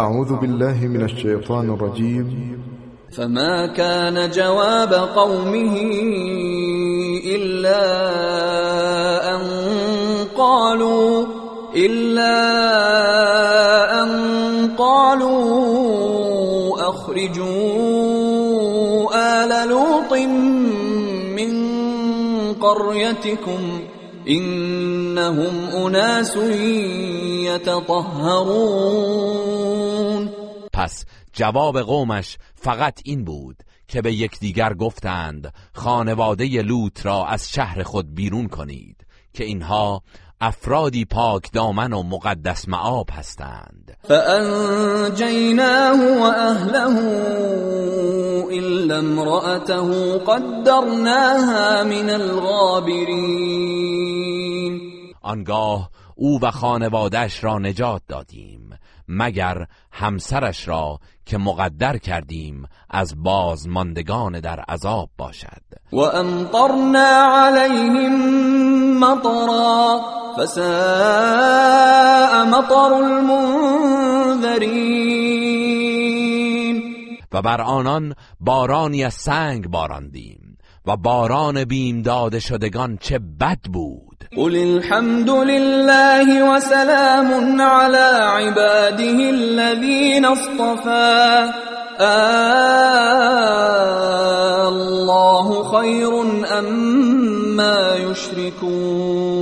أعوذ بالله من الشیطان الرجیم فما كان جواب قومه إلا أن قالوا إلا أن قالوا أخرجوا آل لوط من قريتكم. إنهم أناس يتطهرون. پس جواب قومش فقط این بود که به یکدیگر گفتند خانواده لوط را از شهر خود بیرون کنید که اینها افرادی پاک دامن و مقدس معاب هستند. فانجیناه و اهله الا امرأته قدرناها من الغابرین آنگاه او و خانوادهش را نجات دادیم. مگر همسرش را که مقدر کردیم از بازماندگان در عذاب باشد. و امطرنا علیهم مطرا فساء مطر المنذرین و بر آنان بارانی از سنگ باراندیم و باران بیم داده شدگان چه بد بود. قل الحمد لله وسلام على عباده الذين اصطفى. الله خير اما يشركون.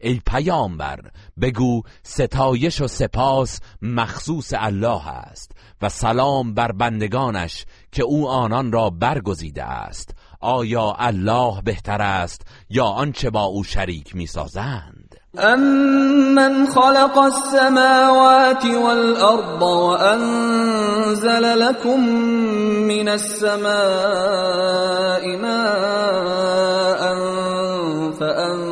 ای پیامبر بگو ستایش و سپاس مخصوص الله است و سلام بر بندگانش که او آنان را برگزیده است. آیا الله بهتر است یا آنچه با او شریک می‌سازند؟ امن خلق السماوات والارض وانزل لكم من السماء ماء فانبتنا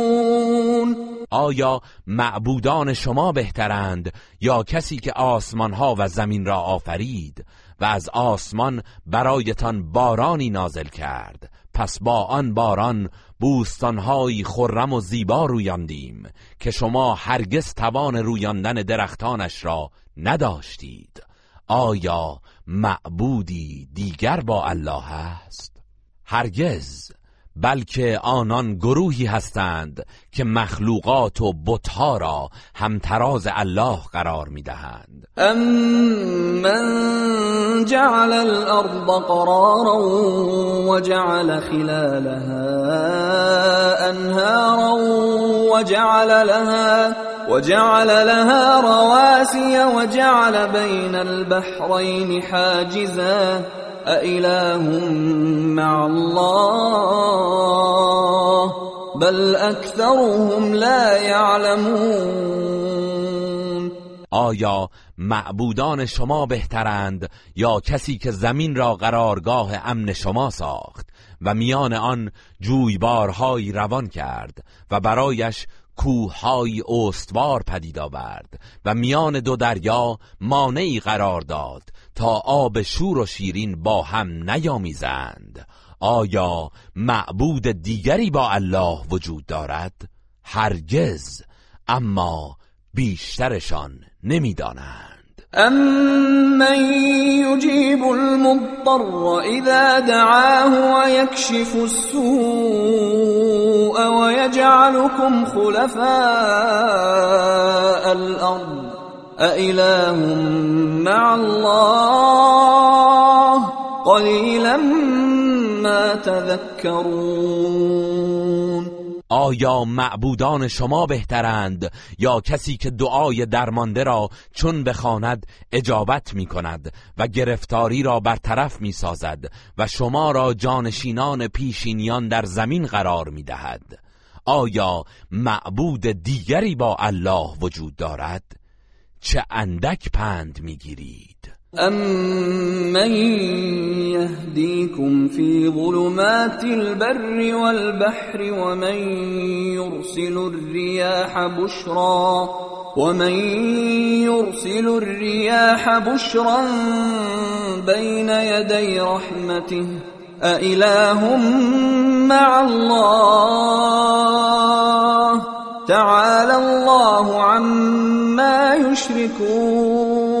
آیا معبودان شما بهترند یا کسی که آسمان ها و زمین را آفرید و از آسمان برایتان بارانی نازل کرد؟ پس با آن باران بوستانهایی خرم و زیبا رویاندیم که شما هرگز توان رویاندن درختانش را نداشتید. آیا معبودی دیگر با الله است؟ هرگز. بلکه آنان گروهی هستند که مخلوقات و بتها را همتراز الله قرار می‌دهند. من جعل الارض قرارا وجعل خلالها انهارا وجعل لها وجعل لها رواسي وجعل بين البحرين حاجزا. أإله مع الله بل اكثرهم لا يعلمون آیا معبودان شما بهترند یا کسی که زمین را قرارگاه امن شما ساخت و میان آن جویبارهایی روان کرد و برایش کوههای استوار پدید آورد و میان دو دریا مانعی قرار داد تا آب شور و شیرین با هم نیامیزند آیا معبود دیگری با الله وجود دارد؟ هرگز اما بیشترشان نمی‌دانند امن يجيب المضطر اذا دعاه ويكشف السوء ويجعلكم خلفاء الارض أإله مع الله قليلا ما تذكرون آیا معبودان شما بهترند یا کسی که دعای درمانده را چون بخواند اجابت می کند و گرفتاری را برطرف می سازد و شما را جانشینان پیشینیان در زمین قرار می دهد آیا معبود دیگری با الله وجود دارد؟ چه اندک پند می‌گیرید. أَمَّن يَهْدِيكُمْ فِي ظُلُمَاتِ الْبَرِّ وَالْبَحْرِ وَمَن يُرْسِلُ الرِّيَاحَ بُشْرًا وَمَن يُرْسِلُ الرِّيَاحَ بُشْرًا بَيْنَ يَدَيْ رَحْمَتِهِ أَإِلَٰهٌ مَّعَ اللَّهِ تعالى الله عما يشركون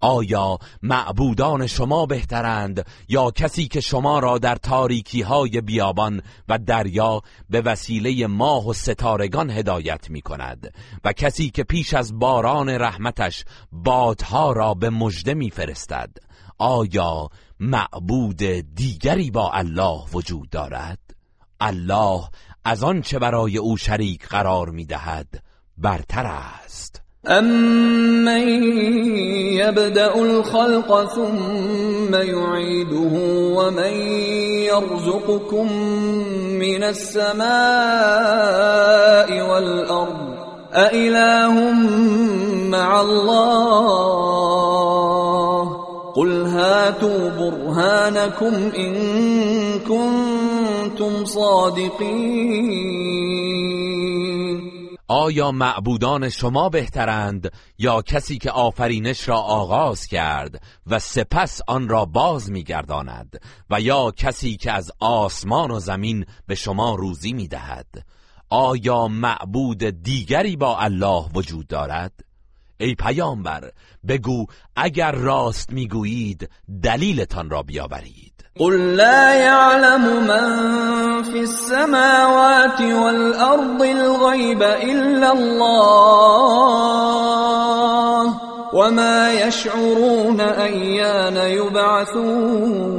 آیا معبودان شما بهترند یا کسی که شما را در تاریکی های بیابان و دریا به وسیله ماه و ستارگان هدایت می کند و کسی که پیش از باران رحمتش بادها را به مژده می فرستد آیا معبود دیگری با الله وجود دارد؟ الله از آنچه برای او شریک قرار می‌دهد برتر است. امن یبدأ الخلق ثم يعيده ومن يرزقكم من السماء والأرض أإله مع الله قل هاتوا برهانكم إن كنتم صادقین آیا معبودان شما بهترند یا کسی که آفرینش را آغاز کرد و سپس آن را باز میگرداند و یا کسی که از آسمان و زمین به شما روزی می‌دهد؟ آیا معبود دیگری با الله وجود دارد؟ ای پیامبر بگو اگر راست می‌گویید دلیلتان را بیاورید. قل لا يعلم من في السماوات والأرض الغيب إلا الله وما يشعرون أيان يبعثون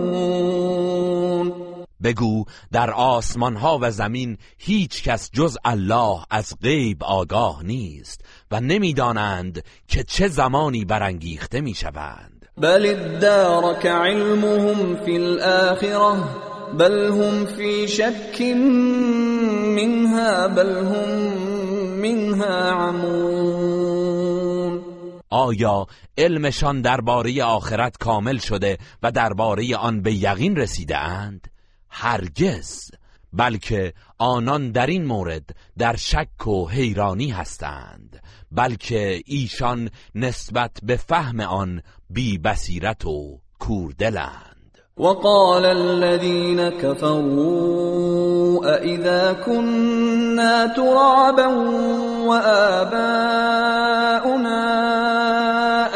بگو در آسمان ها و زمین هیچ کس جز الله از غیب آگاه نیست و نمی‌دانند که چه زمانی برانگیخته می‌شوند. بل ادارك علمهم في الآخرة بل هم في شك منها بل هم منها عمون آیا علمشان درباره آخرت کامل شده و درباره آن به یقین رسیده اند؟ هرگز بلکه آنان در این مورد در شک و حیرانی هستند بلکه ایشان نسبت به فهم آن بی بصیرت و کوردلند. وقال الذين كفروا أئذا كنا ترابا وآباؤنا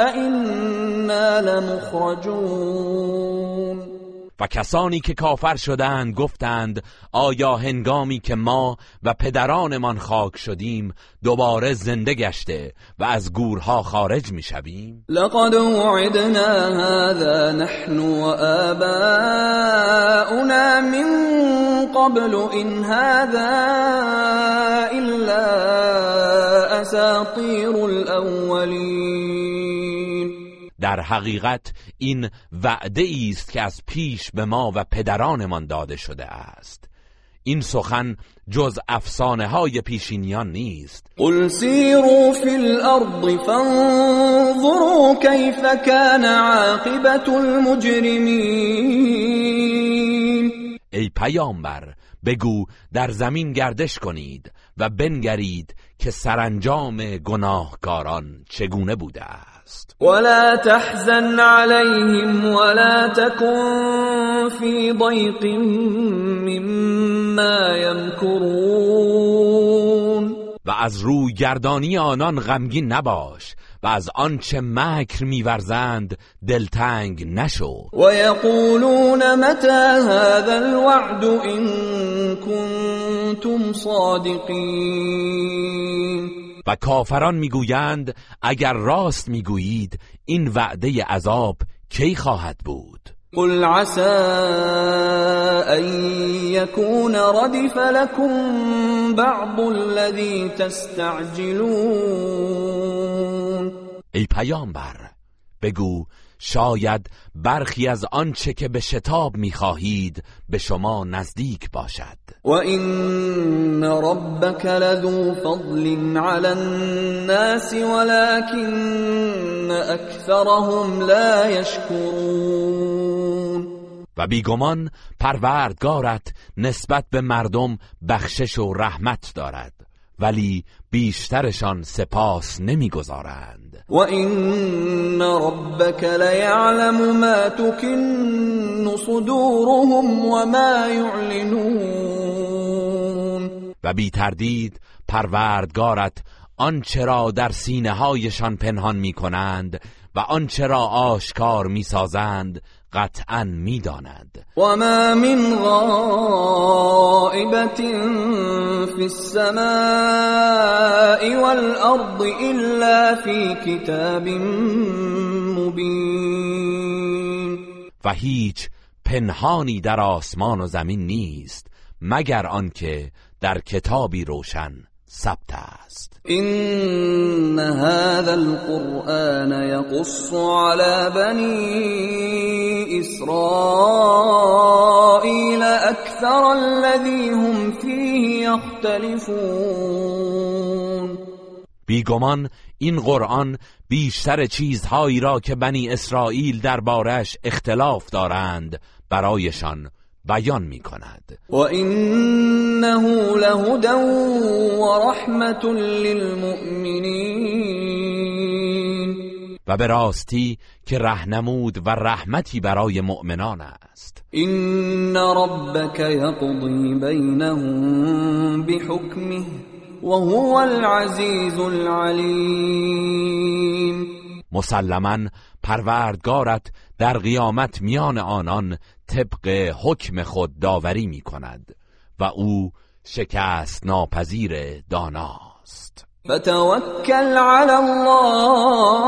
أئنا لمخرجون. و کسانی که کافر شدند گفتند آیا هنگامی که ما و پدرانمان خاک شدیم دوباره زنده گشته و از گورها خارج می شویم لقد وعدنا هذا نحن وآباؤنا من قبل إن هذا إلا أساطير الأولين. در حقیقت این وعده است که از پیش به ما و پدرانمان داده شده است. این سخن جز افسانه های پیشینیان نیست. قل سیروا فی الارض فانظروا کیف کان عاقبت المجرمین. ای پیامبر بگو در زمین گردش کنید و بنگرید که سرانجام گناهکاران چگونه بوده است. ولا تحزن عليهم ولا تكن في ضيق مما يمكرون. و از روی گردانی آنان غمگین نباش و از آنچه مکر میورزند دلتنگ نشو. و یقولون متى هذا الوعد ان کنتم صادقین و کافران می‌گویند اگر راست می‌گویید این وعده عذاب کی خواهد بود؟ قل عسى ان يكون ردف لكم بعض الذي تستعجلون. ای پیامبر بگو شاید برخی از آنچه که به شتاب می‌خواهید به شما نزدیک باشد. و این ربک لذو فضل على الناس ولكن اکثرهم لا یشکرون و بیگمان پروردگارت نسبت به مردم بخشش و رحمت دارد. ولی بیشترشان سپاس نمی‌گذارند. و این ربک لیعلم ما تکن صدورهم و ما یعلنون. و بی تردید پروردگارت آنچه را در سینه هایشان پنهان می کنند و آنچه را آشکار می سازند قطعا می‌داند. و ما من غائبت فی السماء والارض الا فی کتاب مبین و هیچ پنهانی در آسمان و زمین نیست مگر آنکه در کتابی روشن ثبت است. این هذا القرآن يقص على بني اسرائیل اکثر الذي هم فيه يختلفون. بیگمان این قرآن بیشتر چیزهایی را که بنی اسرائیل دربارش اختلاف دارند برایشان. بیان می کند و انه لهدى و رحمت للمؤمنین. و به راستی که رهنمود و رحمتی برای مؤمنان است. این ربک یقضی بینهم بحکمه وهو العزیز العلیم. مسلما پروردگارت در قیامت میان آنان طبق حکم خود داوری می کند و او شکست ناپذیر داناست. فتوکل علی الله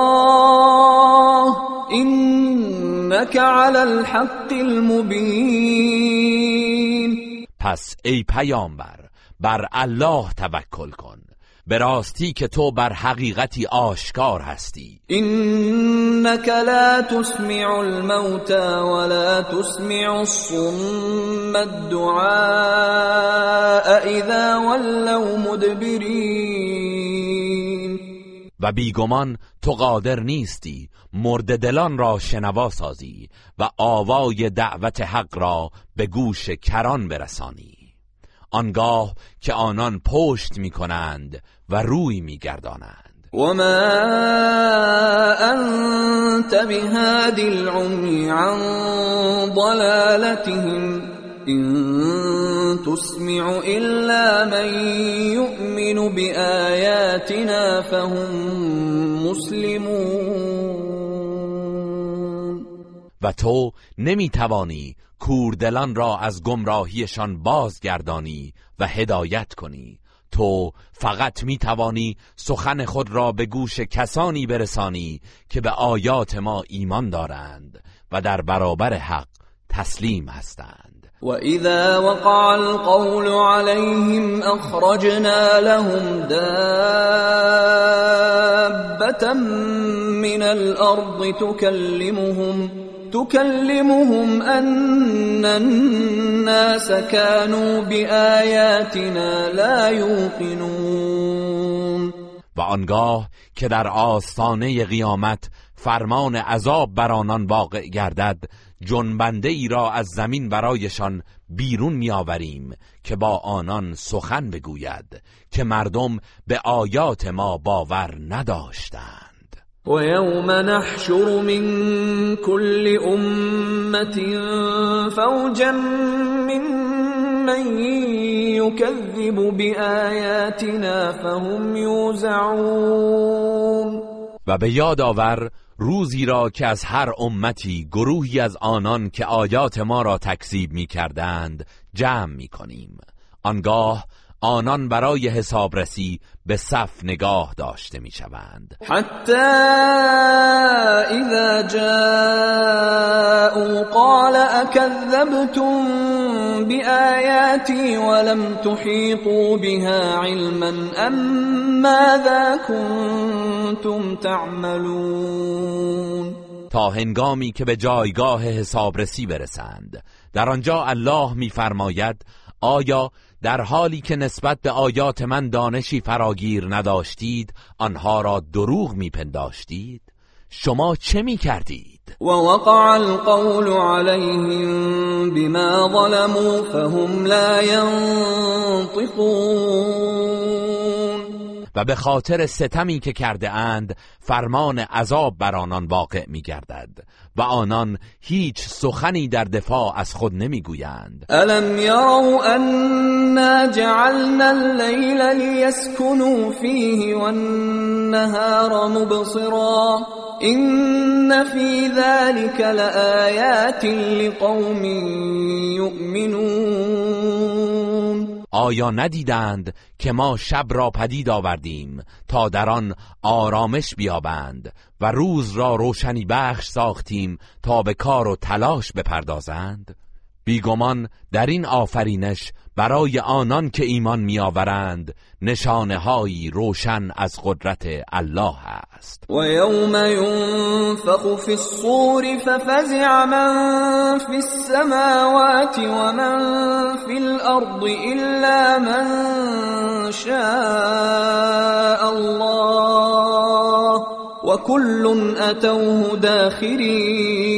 اینک علی الحق المبین. پس ای پیامبر بر الله توکل کن. به راستی که تو بر حقیقتی آشکار هستی. اینک لا تسمع الموتى ولا تسمع الصم الدعاء اذا ولوا مدبرین و بیگمان تو قادر نیستی مرد دلان را شنوا سازی و آوای دعوت حق را به گوش کران برسانی. آنگاه که آنان پشت می کنند و روی می گردانند و ما انت بهاد العمی عن ضلالتهم ان تسمع الا من يؤمن بآياتنا فهم مسلمون. و تو نمی توانی کوردلان را از گمراهیشان بازگردانی و هدایت کنی. تو فقط می توانی سخن خود را به گوش کسانی برسانی که به آیات ما ایمان دارند و در برابر حق تسلیم هستند. و اذا وقع القول عليهم اخرجنا لهم دابة من الارض تكلمهم تكلمهم أن الناس كانوا بآياتنا لا يوقنون. و آنگاه که در آستانه قیامت فرمان عذاب بر آنان واقع گردد جنبنده ای را از زمین برایشان بیرون میآوریم که با آنان سخن بگوید که مردم به آیات ما باور نداشتند. ويوم نحشر من كل أمة فوجا ممن يكذب بآياتنا فهم يوزعون. و به یاد آور روزی را که از هر امتی گروهی از آنان که آیات ما را تکذیب می کردند جمع می کنیم آنگاه آنان برای حسابرسی به صف نگاه داشته می شوند حتی اذا جاءوا قال اکذبتم بآیاتی ولم تحیطوا بها علما ام ماذا کنتم تعملون؟ تا هنگامی که به جایگاه حسابرسی برسند. در آنجا الله میفرماید آیا در حالی که نسبت به آیات من دانشی فراگیر نداشتید آنها را دروغ میپنداشتید شما چه می‌کردید؟ و وقع القول علیهم بما ظلموا فهم لا ينطقون و به خاطر ستمی که کرده اند فرمان عذاب بر آنان واقع می گردد و آنان هیچ سخنی در دفاع از خود نمی‌گویند. الم یروا انا جعلنا اللیل لیسکنوا فیه والنهار مبصرا این فی ذلك لآیات لقوم یؤمنون آیا ندیدند که ما شب را پدید آوردیم تا در آن آرامش بیابند و روز را روشنی بخش ساختیم تا به کار و تلاش بپردازند؟ بیگمان در این آفرینش برای آنان که ایمان میآورند نشانه هایی روشن از قدرت الله است. و یوم ینفخ فی الصور ففزع من فی السماوات و من فی الارض الا من شاء الله و کل اتوه داخرین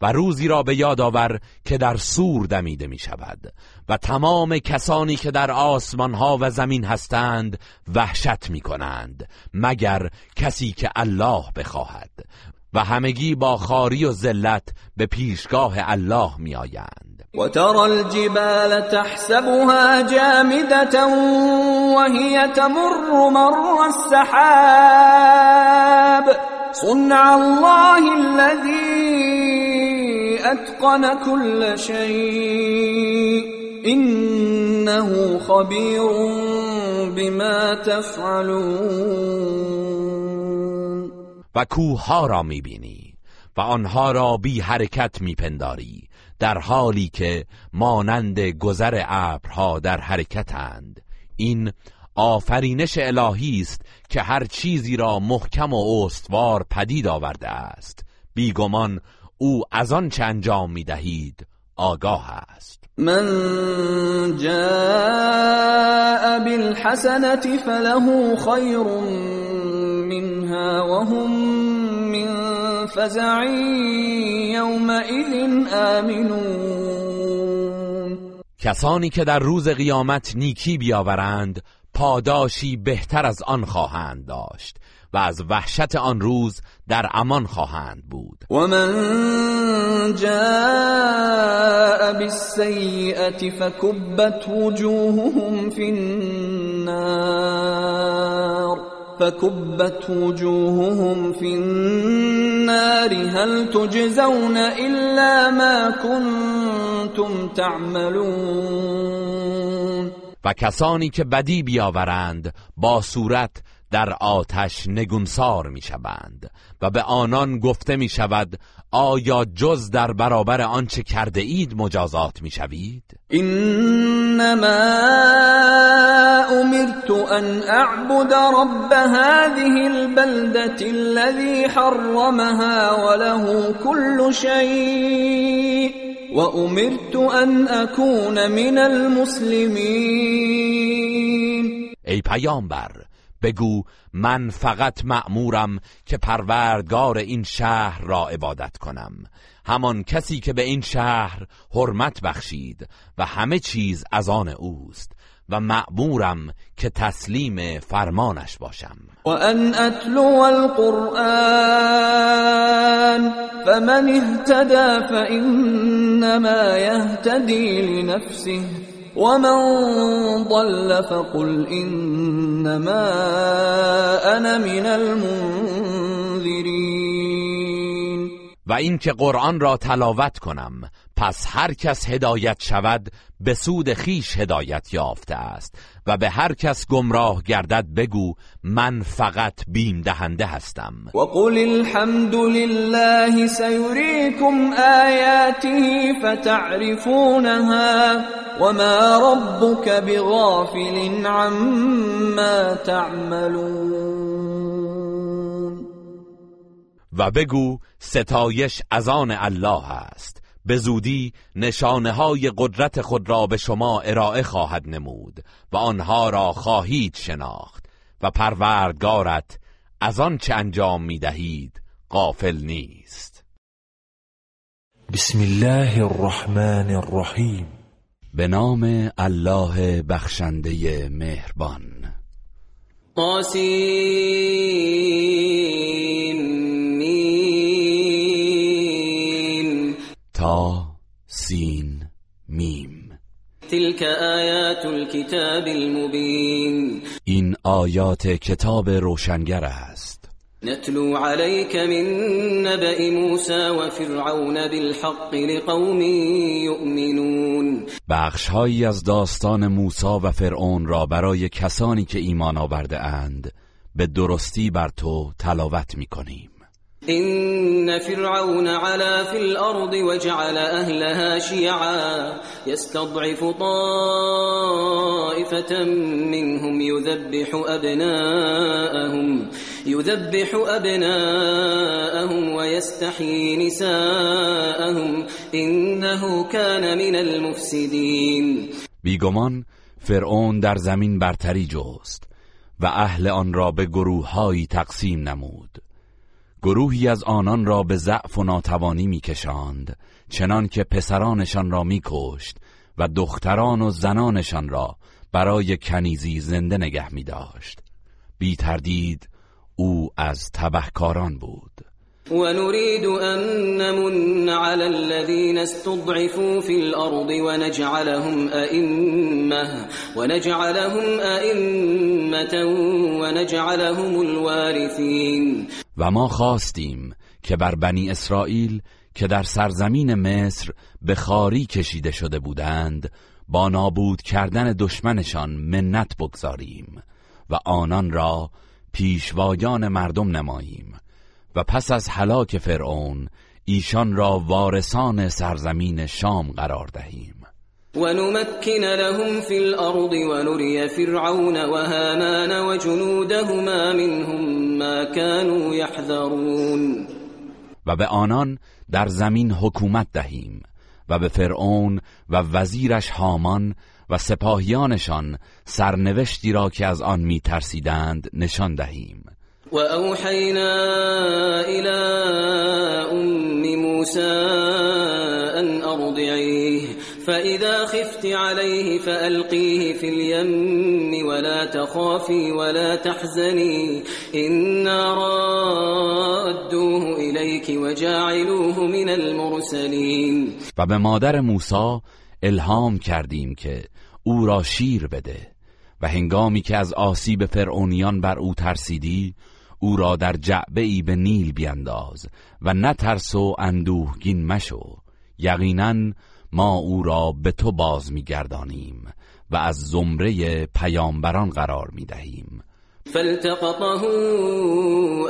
و روزی را به یاد آور که در سور دمیده می شود و تمام کسانی که در آسمان ها و زمین هستند وحشت می کنند مگر کسی که الله بخواهد. و همگی با خاری و ذلت به پیشگاه الله می آیند و ترى الجبال تحسبها جامدة وهي تمر مر السحاب. صنع الله الذي اتقن كل شيء انه خبیر بما تفعلون. و کوه را می‌بینی و آنها را بی حرکت میپنداری در حالی که مانند گذر ابرها در حرکتند. این آفرینش الهی است که هر چیزی را محکم و استوار پدید آورده است. بیگمان او از آن چه انجام می دهید آگاه است. من جاء بالحسنة فله خیر منها وهم من فزع يومئذ آمنون. کسانی که در روز قیامت نیکی بیاورند پاداشی بهتر از آن خواهند داشت. و از وحشت آن روز در امان خواهند بود. و من جاء بالسیئت فکبت وجوههم فی النار. فكبت وجوههم في النار. هل تجزون إلا ما كنتم تعملون. و کسانی که بدی بیاورند با صورت در آتش نگونسار می شوند و به آنان گفته می شود آیا جز در برابر آنچه کرده اید مجازات می شوید؟ اینما امرت ان اعبد رب هذه البلدة الذي حرمها وله كل شيء وامرت ان اكون من المسلمين ای پیامبر بگو من فقط مأمورم که پروردگار این شهر را عبادت کنم. همان کسی که به این شهر حرمت بخشید و همه چیز از آن اوست و مأمورم که تسلیم فرمانش باشم. و ان اتلو القرآن فمن اهتدى فإنما يهتدي لنفسه. ومن ضل فقل انما انا من المنذرین و اینکه قرآن را تلاوت کنم پس هر کس هدایت شود به سود خیش هدایت یافته است. و به هر کس گمراه گردد بگو من فقط بیم دهنده هستم. و قل الحمد لله سیریکم آیاته فتعرفونها وما ربك بغافل عما تعملون. و بگو ستایش از آن الله است. به زودی نشانه های قدرت خود را به شما ارائه خواهد نمود و آنها را خواهید شناخت و پروردگارت از آن چه انجام می دهید غافل نیست. بسم الله الرحمن الرحیم. به نام الله بخشنده مهربان. طاسین تلك آیات الكتاب المبین این آیات کتاب روشنگر است. نتلو عليك من نبأ موسى وفرعون بالحق لقوم يؤمنون. بخشهایی از داستان موسی و فرعون را برای کسانی که ایمان آورده اند به درستی بر تو تلاوت می کنیم إن فرعون علا في الأرض وجعل أهلها شيعا يستضعف طائفة منهم يذبح أبناءهم يذبح أبناءهم ويستحيي نساءهم إنه كان من المفسدين. بیگمان فرعون در زمین برتری جست و أهل آن را به گروههایی تقسیم نمود. گروهی از آنان را به ضعف و ناتوانی میکشاند چنان که پسرانشان را میکشت و دختران و زنانشان را برای کنیزی زنده نگه می داشت بی تردید او از تبهکاران بود. ونريد أن نمن على الذين استضعفوا في الأرض ونجعلهم أئمة ونجعلهم أئمة ونجعلهم الوارثين. و ما خواستیم که بر بنی اسرائیل که در سرزمین مصر به خاری کشیده شده بودند با نابود کردن دشمنشان منت بگذاریم و آنان را پیشوایان مردم نماییم. و پس از هلاک فرعون ایشان را وارثان سرزمین شام قرار دهیم. ونمكن لهم في الأرض ونري فرعون وهامان وجنودهما منهم ما كانوا يحذرون. و به آنان در زمین حکومت دهیم و به فرعون و وزیرش هامان و سپاهیانشان سرنوشتی را که از آن می ترسیدند نشان دهیم. وأوحينا إلى أم موسى أن أرضعيه فإذا خفت عليه فألقيه في اليم ولا تخافي ولا تحزني إنا رادوه إليك وجاعلوه من المرسلين. و به مادر موسی الهام کردیم که أو را شیر بده و هنگامی که از آسیب فرعونیان بر أو ترسیدی او را در جعبه ای به نیل بینداز و نترس و اندوهگین مشو یقینا ما او را به تو باز میگردانیم و از زمره پیامبران قرار می‌دهیم. فالتقطه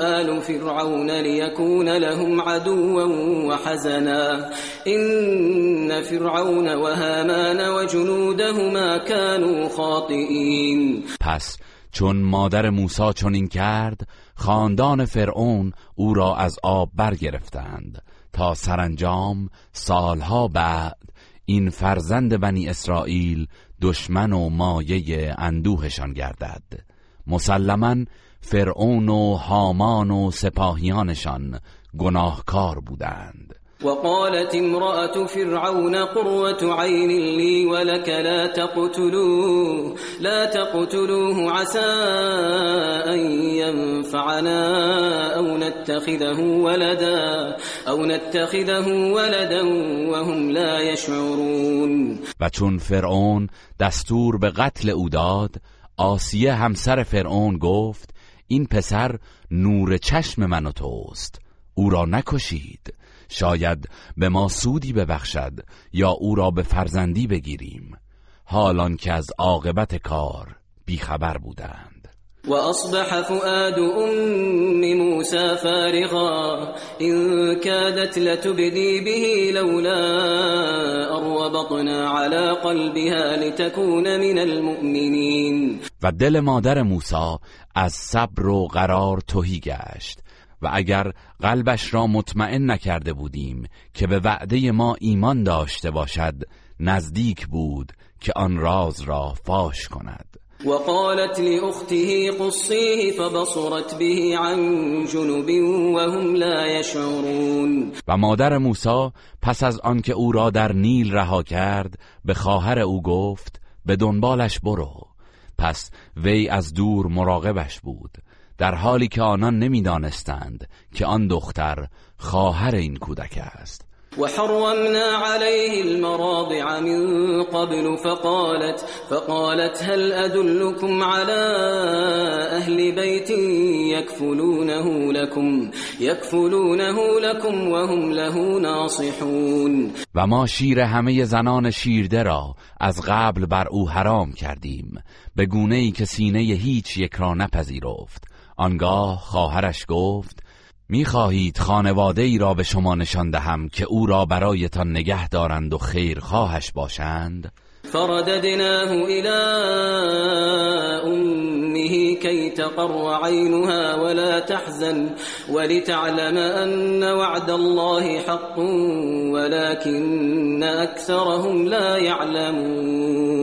آل فرعون ليكون لهم عدوا وحزنا. إن فرعون وهامان وجنودهما كانوا خاطئين پس چون مادر موسی چنین کرد خاندان فرعون او را از آب برگرفتند تا سرانجام سالها بعد این فرزند بنی اسرائیل دشمن و مایه اندوهشان گردد. مسلما فرعون و هامان و سپاهیانشان گناهکار بودند. وقالت امرأة فرعون قرة عين لي ولك لا تقتلوه لا تقتلوه عسى أن ينفعنا أو نتخذه ولدا أو نتخذه ولدا وهم لا يشعرون. و چون فرعون دستور به قتل او داد آسیه همسر فرعون گفت این پسر نور چشم من و توست او را نکشید. شاید به ما سودی ببخشد یا او را به فرزندی بگیریم. حالان که از عاقبت کار بیخبر بودند. وأصبح فؤاد أم موسى فارغا إن كادت لتبدي به لولا أربطنا على قلبها لتكون من المؤمنين و دل مادر موسی از صبر و قرار تهی گشت. و اگر قلبش را مطمئن نکرده بودیم که به وعده ما ایمان داشته باشد نزدیک بود که آن راز را فاش کند. وقالت لأخته قصيه فبصرت به عن جنب وهم لا يشعرون. و مادر موسی پس از آنکه او را در نیل رها کرد به خواهر او گفت به دنبالش برو. پس وی از دور مراقبش بود. در حالی که آنان نمی‌دانستند که آن دختر خواهر این کودک است. وحرمنا عليه المراضع من قبل فقالت فقالت هل أدلكم على أهل بيت يكفلونه لكم يكفلونه لكم وهم له ناصحون. و ما شیر همه زنان شیرده را از قبل بر او حرام کردیم به گونه ای که سینه هیچ یک را نپذیرفت. آنگاه خواهرش گفت می‌خواهید خانواده ای را به شما نشان دهم که او را برایتان نگه دارند و خیر خواهش باشند؟ فرددناه الى امه كي تقر عينها ولا تحزن ولتعلم ان وعد الله حق ولكن اكثرهم لا يعلمون.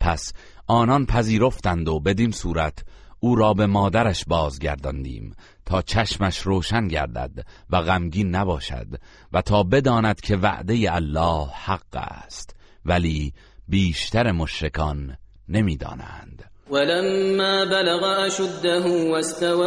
پس آنان پذیرفتند و بدین صورت او را به مادرش بازگرداندیم تا چشمش روشن گردد و غمگین نباشد و تا بداند که وعده الله حق است ولی بیشتر مشرکان نمی‌دانند. ولما بلغ اشده واستوى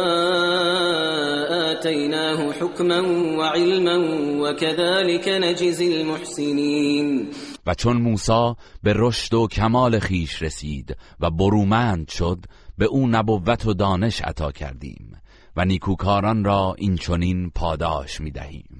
آتيناه حكما وعلما وكذلك نجزي المحسنين. و چون موسی به رشد و کمال خیش رسید و برومند شد به او نبوت و دانش عطا کردیم و نیکوکاران را این چنین پاداش می‌دهیم.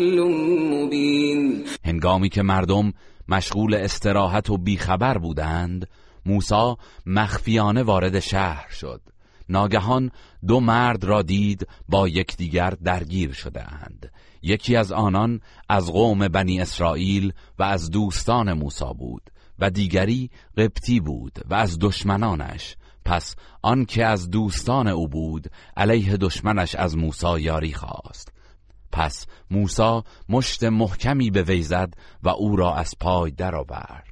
مبین. هنگامی که مردم مشغول استراحت و بیخبر بودند موسی مخفیانه وارد شهر شد. ناگهان دو مرد را دید با یکدیگر درگیر شده اند یکی از آنان از قوم بنی اسرائیل و از دوستان موسی بود و دیگری قبطی بود و از دشمنانش. پس آن که از دوستان او بود علیه دشمنش از موسی یاری خواست. پس موسی مشت محکمی به وی زد و او را از پای درآورد.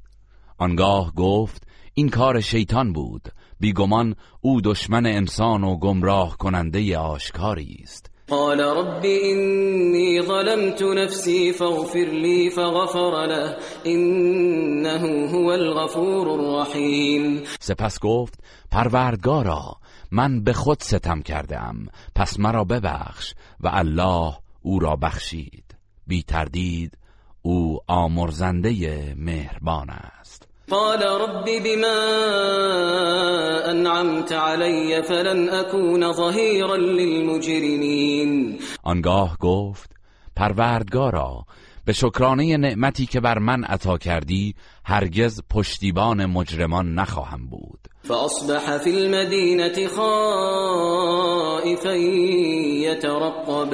آنگاه گفت این کار شیطان بود. بیگمان او دشمن انسان و گمراه کننده آشکاری است. قال رب إني ظلمت نفسي فاغفر لي فغفر له إنه هو الغفور الرحیم سپس گفت پروردگارا من به خود ستم کردم پس مرا ببخش و الله او را بخشید. بی تردید او آمرزنده مهربان است. قال رب بما انعمت علی فلن اكون ظهیرا للمجرمین آنگاه گفت پروردگارا به شکرانه نعمتی که بر من عطا کردی هرگز پشتیبان مجرمان نخواهم بود. فأصبح في المدينة خائفا يترقب.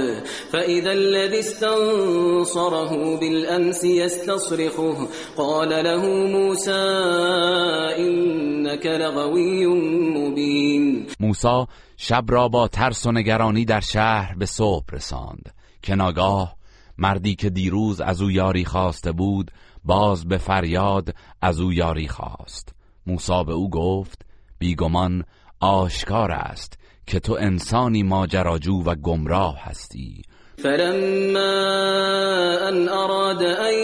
فإذا الذي استنصره بالأمس يستصرخه. قال له موسى إنك لغوي مبين. موسا شب را با ترس و نگرانی در شهر به صبح رساند. که ناگاه مردی که دیروز از او یاری خواسته بود باز به فریاد از او یاری خواست. موسی به او گفت بیگمان آشکار است که تو انسانی ماجراجو و گمراه هستی. فلما ان اراد ان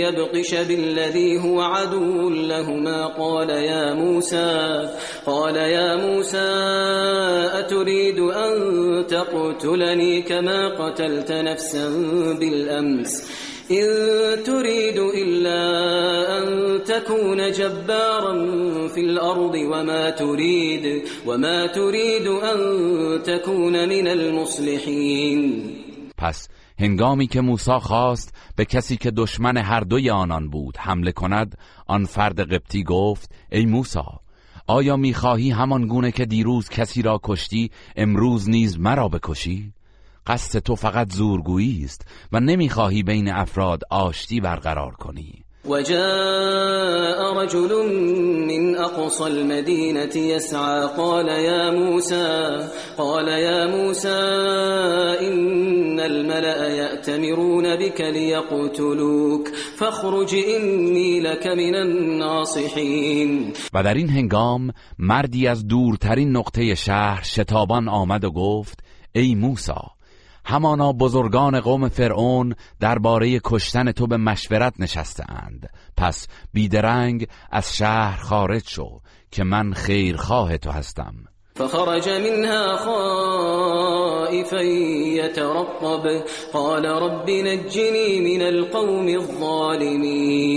يبقش بالذي هو عدو لهما قال يا موسى قال يا موسى اتريد ان تقتلني كما قتلت نفسا بالامس إن تريد إلا أن تكون جبارا في الأرض وما تريد وما تريد أن تكون من المصلحين. پس هنگامی که موسی خواست به کسی که دشمن هر دوی آنان بود حمله کند آن فرد قبطی گفت ای موسی آیا می‌خواهی همان گونه که دیروز کسی را کشتی امروز نیز مرا بکشی؟ قصد تو فقط زورگویی است و نمی‌خواهی بین افراد آشتی برقرار کنی. وجاء رجل من أقصى المدينة يسعى قال يا موسى قال يا موسى إن الملأ يأتمرون بك ليقتلوك فاخرج إني لك من الناصحين. و در این هنگام مردی از دورترین نقطه شهر شتابان آمد و گفت ای موسی همانا بزرگان قوم فرعون درباره کشتن تو به مشورت نشسته اند پس بیدرنگ از شهر خارج شو که من خیرخواه تو هستم. فخرج منها خائفا يترقب. قال رب نجني من القوم الظالمين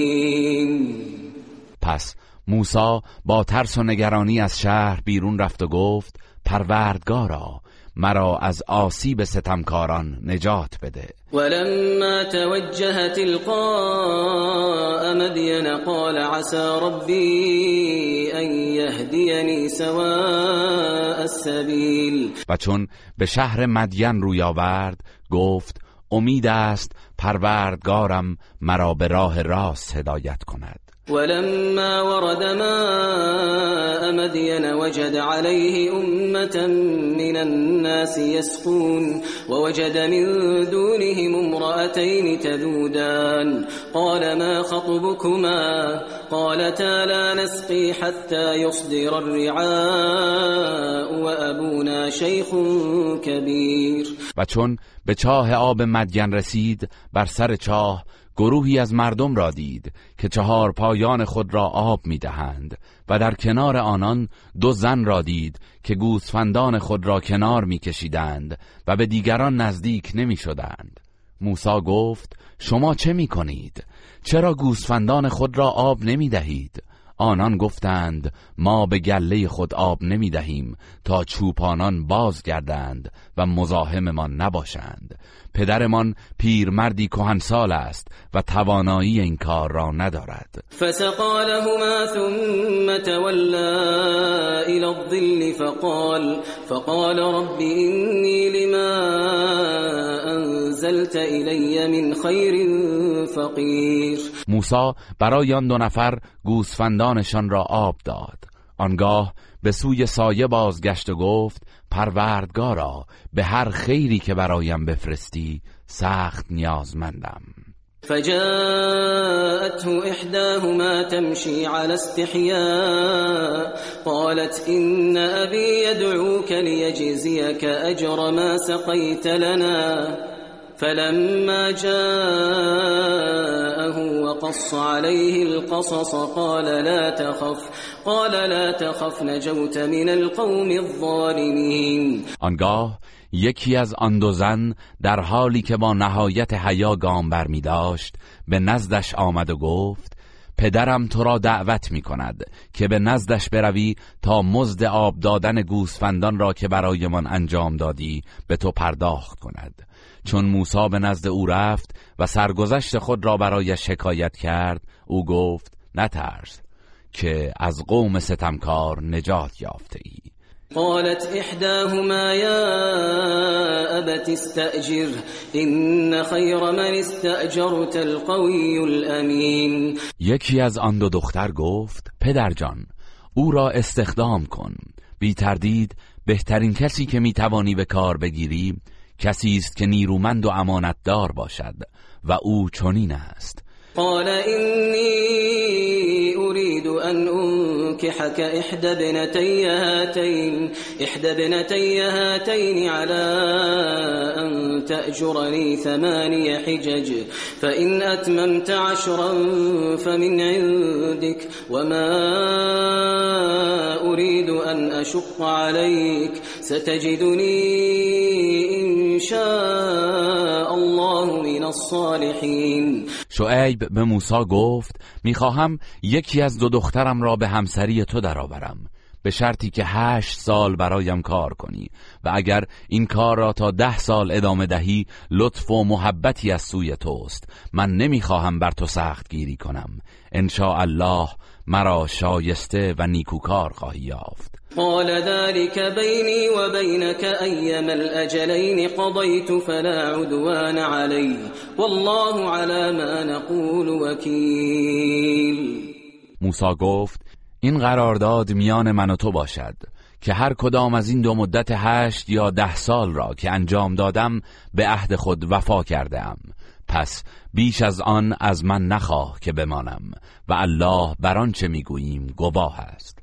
پس موسی با ترس و نگرانی از شهر بیرون رفت و گفت پروردگارا مرا از آسیب ستمکاران نجات بده. ولما توجه تلقاء مدين قال عسى ربي ان يهديني سواء السبيل. و چون به شهر مدین روی آورد گفت امید است پروردگارم مرا به راه راست هدایت کند. ولما ورد ماء مدين وجد عليه أمة من الناس يسقون ووجد من دونهم امرأتين تذودان. قال ما خطبكما؟ قالتا لا نسقي حتى يصدر الرعاء وأبونا شيخ كبير. و چون به چاه آب مدین رسید بر سر چاه گروهی از مردم را دید که چهار پایان خود را آب می‌دهند و در کنار آنان دو زن را دید که گوسفندان خود را کنار میکشیدند و به دیگران نزدیک نمی‌شدند. موسی گفت شما چه می کنید؟ چرا گوسفندان خود را آب نمی دهید؟ آنان گفتند ما به گله خود آب نمی دهیم تا چوپانان بازگردند و مزاحممان نباشند. پدرمان پیرمردی کهنسال است و توانایی این کار را ندارد. فسقا لهما ثم تولا الى الظل فقال فقال رب اینی لما انزلت الی من خیر فقیر موسی برای آن دو نفر گوسفندانشان را آب داد. آنگاه به سوی سایه بازگشت و گفت پروردگارا به هر خیری که برایم بفرستی سخت نیازمندم. فجاءته إحداهما تمشي على استحياء قالت إن أبي يدعوك ليجزيك أجر ما سقيت لنا. فلما جاءه وقص عليه القصص قال لا تخف قال لا تخف نجوت من القوم الظالمين. آنگاه یکی از آن دو زن در حالی که با نهایت حیا گام بر می داشت به نزدش آمد و گفت پدرم تو را دعوت می کند که به نزدش بروی تا مزد آب دادن گوسفندان را که برایمان انجام دادی به تو پرداخت کند. چون موسی به نزد او رفت و سرگذشت خود را برای شکایت کرد او گفت نترس که از قوم ستمکار نجات یافته ای. قالت احداهما يا ابت استأجر ان خیر من استأجرت القوی الامین. یکی از آن دو دختر گفت پدرجان او را استخدام کن. بی تردید بهترین کسی که می‌توانی به کار بگیری کسی است که نیرومند و امانتدار باشد و او چنین است. قال إني أريد أن أنكحك إحدى ابنتي هاتين إحدى ابنتي هاتين على أن تأجرني ثماني حجج فإن أتممت عشرا فمن عندك وما أريد أن أشق عليك ستجدني إن شاء الله من الصالحين. شعیب به موسی گفت میخواهم یکی از دو دخترم را به همسری تو درآورم. به شرطی که هشت سال برایم کار کنی و اگر این کار را تا ده سال ادامه دهی لطف و محبتی از سوی توست. من نمی‌خواهم بر تو سخت گیری کنم. ان الله مرا شایسته و نیکوکار خواهی یافت. قال ذلك بيني وبينك أيما الأجلين قضيت فلا عدوان علي والله على ما نقول وكيل. موسی گفت این قرارداد میان من و تو باشد که هر کدام از این دو مدت هشت یا ده سال را که انجام دادم به عهد خود وفا کرده ام پس بیش از آن از من نخواه که بمانم و الله بر آنچه می‌گوییم گواه است.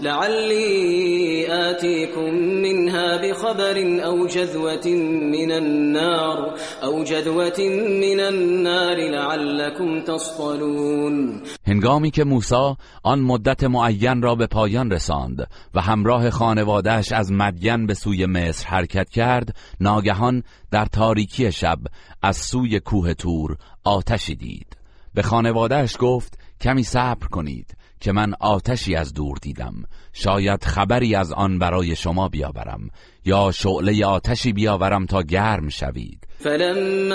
لعلي آتيكم منها بخبر أو جذوة من النار أو جذوة من النار لعلكم تصطلون. هنگامی که موسی آن مدت معین را به پایان رساند و همراه خانوادهش از مدین به سوی مصر حرکت کرد ناگهان در تاریکی شب از سوی کوه تور آتشی دید. به خانوادهش گفت کمی صبر کنید. که من آتشی از دور دیدم. شاید خبری از آن برای شما بیاورم. یا شعله آتشی بیاورم تا گرم شوید. فلما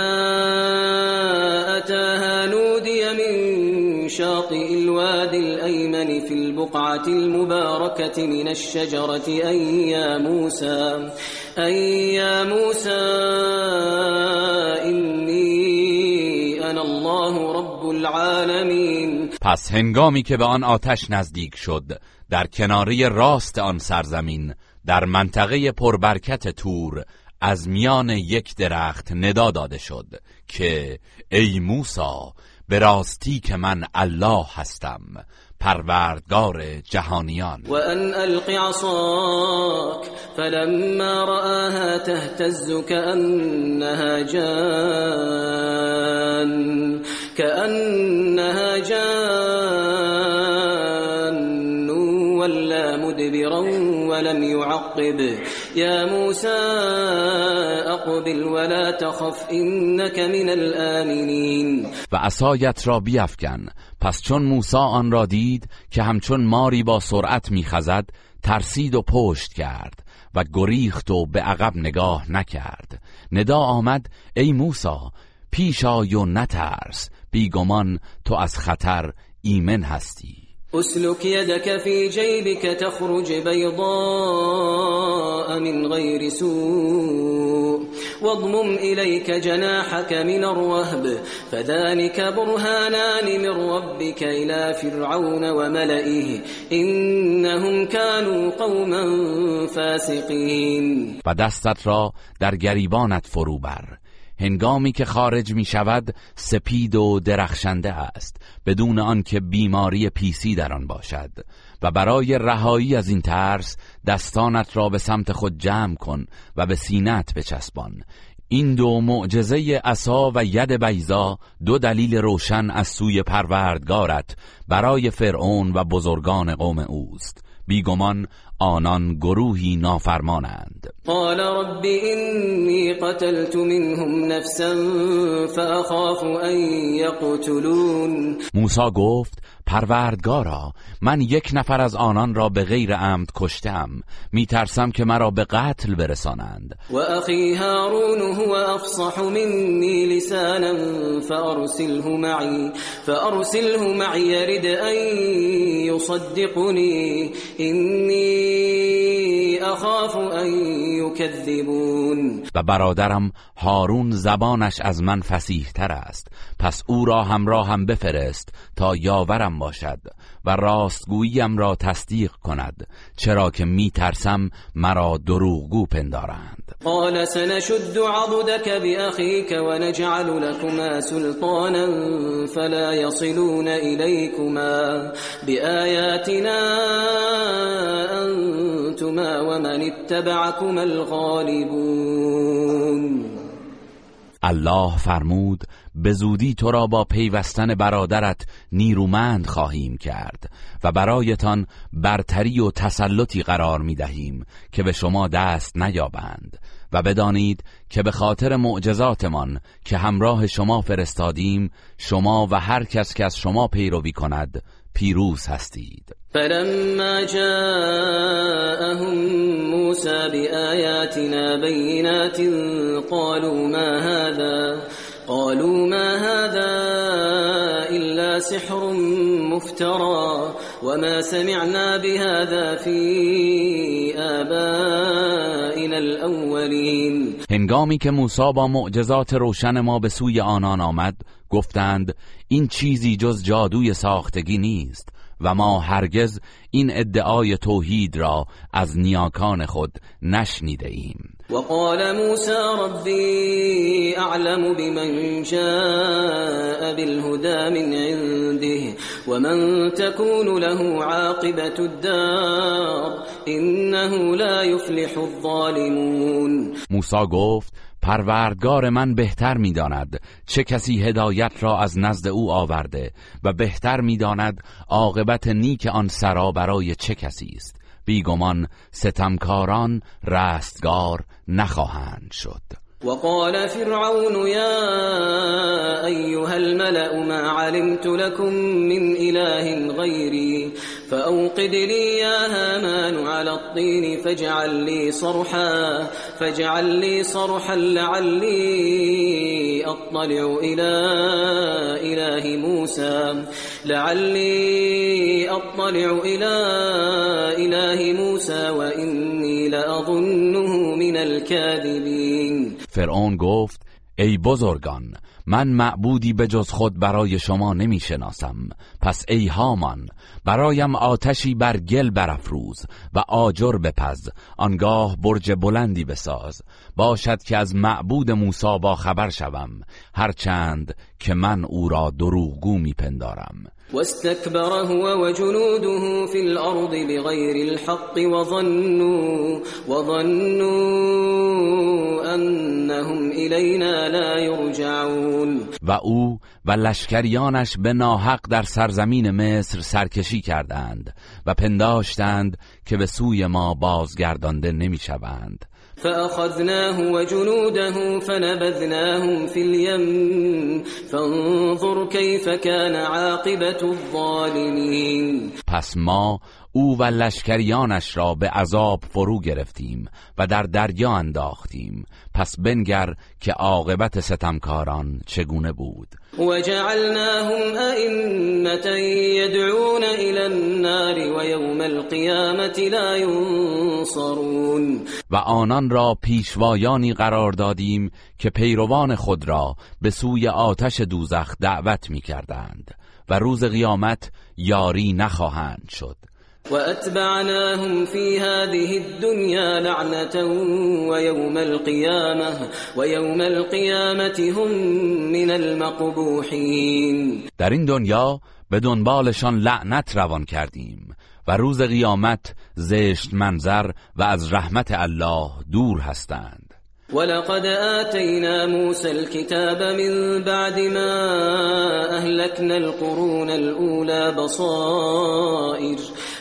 اتاها نودی من شاطئ الواد الأيمن في البقعة المباركة من الشجرة أي يا موسى أي يا موسى إني أنا الله رب العالمين. پس هنگامی که به آن آتش نزدیک شد در کناری راست آن سرزمین در منطقه پربرکت تور از میان یک درخت ندا داده شد که ای موسا به راستی که من الله هستم پروردگار جهانیان. و ان القی عصاک فلما رآها تهتز كأنها جان كأنها جان ولا مدبرا ولم يعقب يا موسى اقبل ولا تخف انك من الآمنين. و عصایت را بیفکن. پس چون موسی آن را دید که همچون ماری با سرعت میخزد ترسید و پشت کرد و گریخت و به عقب نگاه نکرد. ندا آمد ای موسی پیش و نترس. بیگمان تو از خطر ایمن هستی. أسلك يدك في جيبك تخرج بيضاء من غير سوء واضمم إليك جناحك من الرهب فذلك برهانان من ربك إلى فرعون وملئه إنهم كانوا قوما فاسقين. و دستت را در گریبانت فرو بر. هنگامی که خارج می شود سپید و درخشنده است بدون آنکه بیماری پیسی در آن باشد. و برای رهایی از این ترس دستانت را به سمت خود جمع کن و به سینه‌ات بچسبان. این دو معجزه عصا و ید بیضا دو دلیل روشن از سوی پروردگارت برای فرعون و بزرگان قوم اوست. بیگمان آنان گروهی نافرمانند. قال رب اینی قتلت منهم نفسا فاخاف ان یقتلون موسی گفت پروردگارا من یک نفر از آنان را به غیر عمد کشتم. میترسم که مرا به قتل برسانند. و اخی هارون هو افصح منی لسانا فارسله معی فارسله معی يرد ان يصدقني. اینی اخاف ان یکذبون و برادرم هارون زبانش از من فسیح تر است. پس او را همراه هم بفرست تا یاورم باشد و راستگوییم را تصدیق کند چرا که می ترسم مرا دروغگو پندارند. قال سنشد عضدك بأخيك ونجعل لكما سلطانا فلا يصلون إليكما بآياتنا أنتما ومن اتبعكما الغالبون. الله فرمود به زودی تو را با پیوستن برادرت نیرومند خواهیم کرد و برایتان برتری و تسلطی قرار می دهیم که به شما دست نیابند و بدانید که به خاطر معجزاتمان که همراه شما فرستادیم شما و هر کس که از شما پیروی کند پیروز هستید. فلما جاءهم موسى بآياتنا بينات قالوا ما هذا؟ قالوا ما هذا إلا سحر مفترى وما سمعنا بهذا في آبائنا الأولين. هنگامی که موسی با معجزات روشن ما به سوی آنان آمد گفتند این چیزی جز جادوی ساختگی نیست و ما هرگز این ادعای توحید را از نیاکان خود نشنیده ایم وقال موسى ربي أعلم بمن جاء بالهدى من عنده ومن تكون له عاقبة الدار إنه لا يفلح الظالمون. موسی گفت پروردگار من بهتر می‌داند چه کسی هدایت را از نزد او آورده و بهتر می‌داند عاقبت نیک آن سرا برای چه کسی است. بیگمان ستمکاران رستگار نخواهند شد. وقال فرعون يا أيها الملأ ما علمت لكم من إله غيري؟ فأوقد لي يا هامان على الطين فاجعل لي صرحا فاجعل لي صرحا لعلي أطلع إلى إله موسى. لعلي أطلع إلى إله موسى وإني لأظنه من الكاذبين. فرعون گفت ای بزرگان من معبودی به جز خود برای شما نمی شناسم پس ای هامان برایم آتشی بر گل برافروز و آجر بپز. آنگاه برج بلندی بساز. باشد که از معبود موسی با خبر شوم. هرچند که من او را دروغگو میپندارم. واستكبر هو وجنوده في الأرض بغير الحق وظنوا وظنوا أنهم إلينا لا يرجعون. و او و لشکریانش به ناحق در سرزمین مصر سرکشی کردند و پنداشتند که به سوی ما بازگردانده نمی‌شوند. فأخذناه وجنوده فنبذناهم في اليم. فانظر كيف كان عاقبة الظالمين. او و لشکریانش را به عذاب فرو گرفتیم و در دریا انداختیم. پس بنگر که عاقبت ستمکاران چگونه بود. وجعلناهم أئمة يدعون إلى النار ويوم القيامة لا ينصرون و آنان را پیشوایانی قرار دادیم که پیروان خود را به سوی آتش دوزخ دعوت می کردند و روز قیامت یاری نخواهند شد. وأتبعناهم في هذه الدنيا لعنة ويوم القيامة ويوم القيامة هم من المقبوحين. در این دنیا به دنبالشان لعنت روان کردیم و روز قیامت زشت منظر و از رحمت الله دور هستند. ولقد آتينا موسى الكتاب من بعد ما أهلكنا القرون الأولى بصائر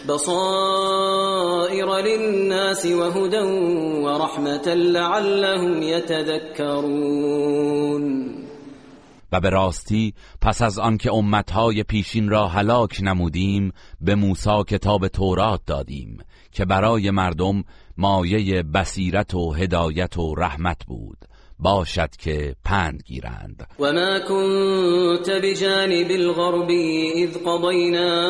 بصائر للناس وهدى ورحمة لعلهم يتذكرون. و به راستی پس از آنکه امتهای پیشین را هلاک نمودیم به موسی کتاب تورات دادیم که برای مردم مایه بصیرت و هدایت و رحمت بود. باشد که پند گیرند. و ما كنت بجانب الغربی اذ قضینا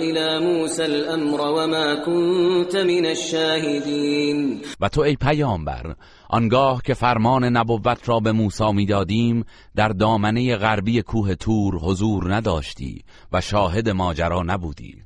الى موسى الامر و ما كنت من الشاهدین. و تو ای پیامبر آنگاه که فرمان نبوت را به موسی می‌دادیم در دامنه غربی کوه تور حضور نداشتی و شاهد ماجرا نبودی.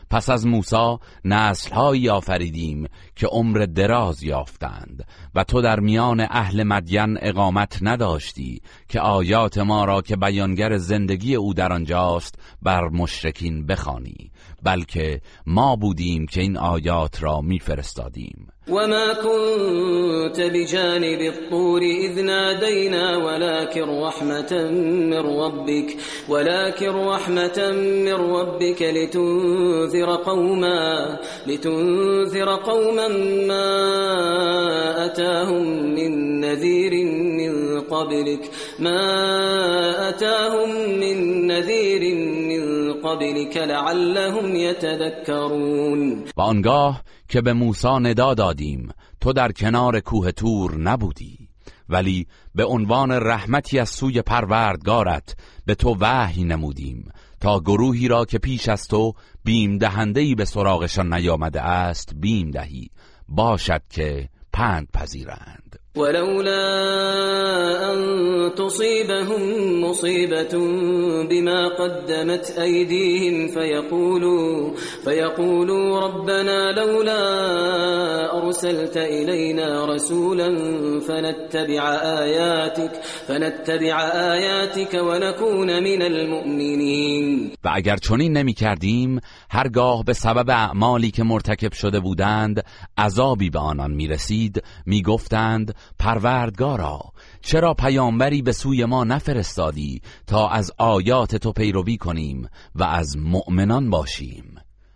پس از موسی نسلهایی آفریدیم که عمر دراز یافتند و تو در میان اهل مدین اقامت نداشتی که آیات ما را که بیانگر زندگی او در آنجاست بر مشرکین بخوانی بلکه ما بودیم که این آیات را میفرستادیم. وما كنت بجانب الطور إذ نادينا ولكن رحمة من ربك ولكن رحمة من ربك لتنذر قوما لتنذر قوما ما أتاهم من نذير من قبلك ما أتاهم من نذير من قبلك لعلهم يتذكرون. و آنگاه که به موسی ندا دادیم تو در کنار کوه تور نبودی ولی به عنوان رحمتی از سوی پروردگارت به تو وحی نمودیم تا گروهی را که پیش از تو بیم دهندهی به سراغشان نیامده است بیم دهی باشد که پند پذیرند. ولولا أن تصيبهم مصيبة بما قدمت أيديهم فيقولوا, فيقولوا ربنا لولا أرسلت إلينا رسولا فنتبع آياتك, فنتبع آياتك ونكون من المؤمنين. و اگر چنین نمی کردیم هرگاه به سبب اعمالی که مرتکب شده بودند عذابی به آنان می رسید می گفتند پروردگارا چرا پیامبری به سوی ما نفرستادی تا از آیات تو پیروی کنیم و از مؤمنان باشیم؟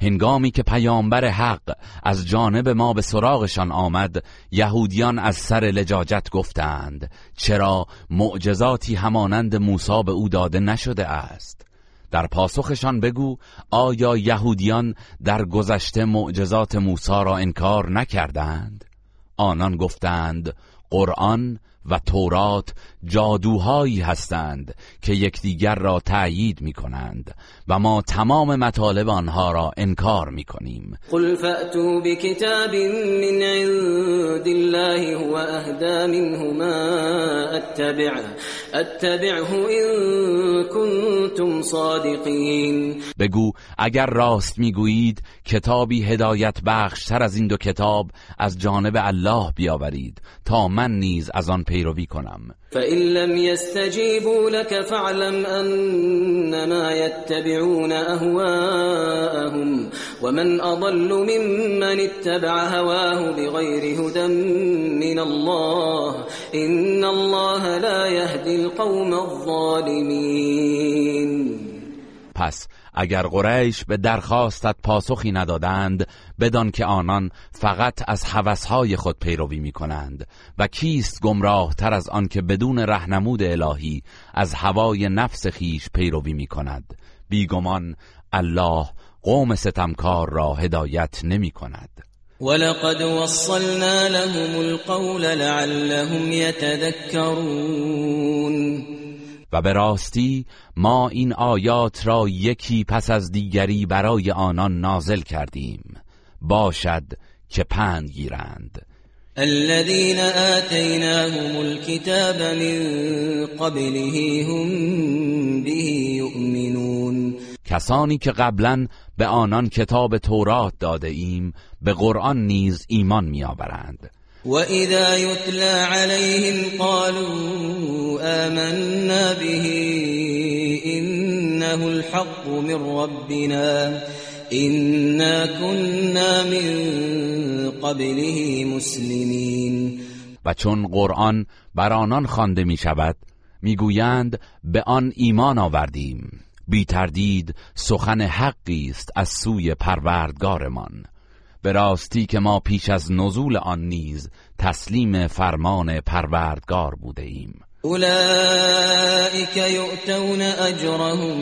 هنگامی که پیامبر حق از جانب ما به سراغشان آمد یهودیان از سر لجاجت گفتند چرا معجزاتی همانند موسی به او داده نشده است؟ در پاسخشان بگو آیا یهودیان در گذشته معجزات موسی را انکار نکردند؟ آنان گفتند قرآن و تورات جادوهایی هستند که یکدیگر را تأیید می کنند و ما تمام مطالب آنها را انکار می کنیم قل فأتوا بكتاب من عند الله هو اهدا منه ما اتبع اتبعه ان کنتم صادقین بگو اگر راست می‌گویید کتابی هدایت بخشتر از این دو کتاب از جانب الله بیاورید تا من نیز از آن پیروی کنم. فإن لم يستجيبوا لك فاعلم أنما يتبعون أهواءهم ومن أضل ممن اتبع هواه بغير هدى من الله إن الله لا يهدي القوم الظالمين. پس اگر قریش به درخواستت پاسخی ندادند بدان که آنان فقط از هوسهای خود پیروی می کنند و کیست گمراه تر از آن که بدون رهنمود الهی از هوای نفس خیش پیروی می کند بیگمان الله قوم ستمکار را هدایت نمی کند ولقد وصلنا لهم القول لعلهم يتذكرون. و به راستی ما این آیات را یکی پس از دیگری برای آنان نازل کردیم. باشد که پند گیرند. الذين آتيناهم الكتاب من قبله هم به يؤمنون کسانی که قبلا به آنان کتاب تورات داده ایم به قرآن نیز ایمان میآورند. وإذا يتلى عليهم قالوا آمنا به إنه الحق من ربنا إنا كنا من قبله مسلمين و چون قرآن بر آنان خوانده می شود می‌گویند به آن ایمان آوردیم. بی تردید سخن حقی است از سوی پروردگارمان. به راستی که ما پیش از نزول آن نیز تسلیم فرمان پروردگار بوده ایم أولئك يؤتون أجرهم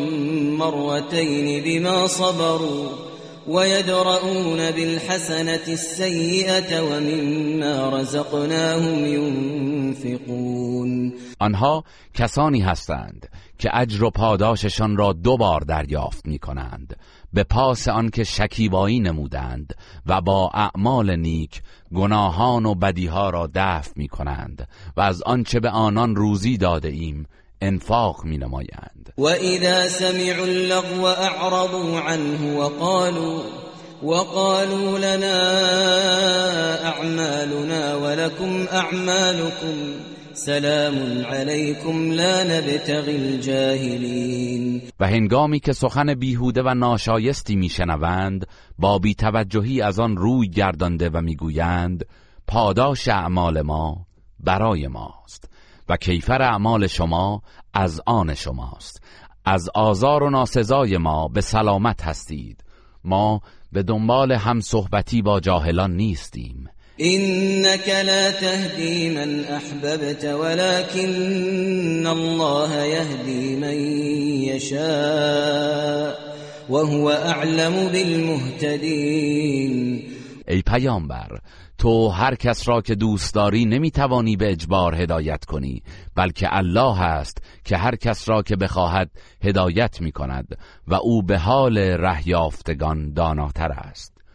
مرتين بما صبروا ويدرؤون بالحسنة السيئة ومما رزقناهم ينفقون آنها کسانی هستند که اجر و پاداششان را دو بار دریافت می کنند به پاس آنکه شکیبایی نمودند و با اعمال نیک گناهان و بدیها را دفع می کنند و از آنچه به آنان روزی داده ایم انفاق می نمایند و اذا سمعوا اللغو اعرضوا عنه وقالوا وقالوا لنا اعمالنا ولكم اعمالكم سلام علیکم لا نبتغی الجاهلین. و هنگامی که سخن بیهوده و ناشایستی میشنوند با بیتوجهی از آن روی گردانده و می‌گویند پاداش اعمال ما برای ماست و کیفر اعمال شما از آن شماست. از آزار و ناسزای ما به سلامت هستید. ما به دنبال هم صحبتی با جاهلان نیستیم. إنك لا تهدي من أحببت ولكن الله يهدي من يشاء وهو أعلم بالمهتدين. ای پیامبر تو هر کس را که دوست داری نمی‌توانی به اجبار هدایت کنی بلکه الله است که هر کس را که بخواهد هدایت می کند و او به حال رهیافتگان داناتر است.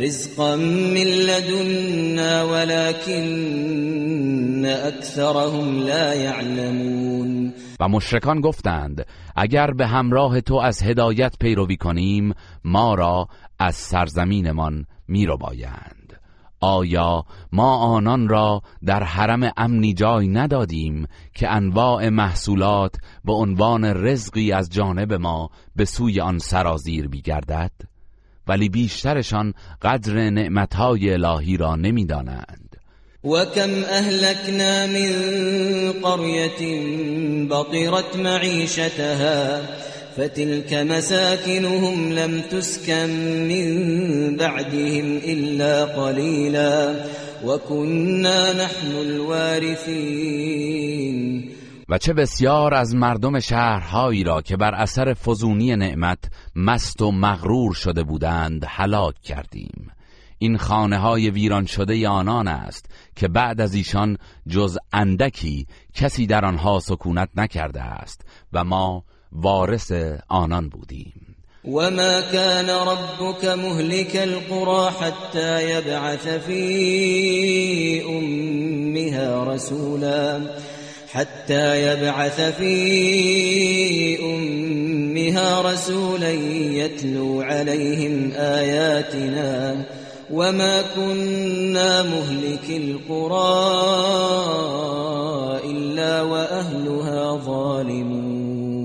رزقا من لدنا ولكن اکثرهم لا يعلمون و مشرکان گفتند اگر به همراه تو از هدایت پیروی کنیم ما را از سرزمینمان رو بایند آیا ما آنان را در حرم امنی جای ندادیم که انواع محصولات به عنوان رزقی از جانب ما به سوی آن سرازیر بیگردد؟ ولی بیشترشان قدر نعمتهای الهی را نمی‌دانند. و کم اهلکنا من قرية بطرت معیشتها فتلك مساكنهم لم تسكن من بعدهم إلا قليلا وكنا نحن الوارثين و چه بسیار از مردم شهرهایی را که بر اثر فزونی نعمت مست و مغرور شده بودند هلاک کردیم. این خانه های ویران شده آنان است که بعد از ایشان جز اندکی کسی در آنها سکونت نکرده است و ما وارث آنان بودیم. وما كان ربك مهلك القرى حتى يبعث في امها رسولا. حتى يبعث في أمها رسولا يتلو عليهم آياتنا وما كنا مهلك القرى إلا وأهلها ظالمون.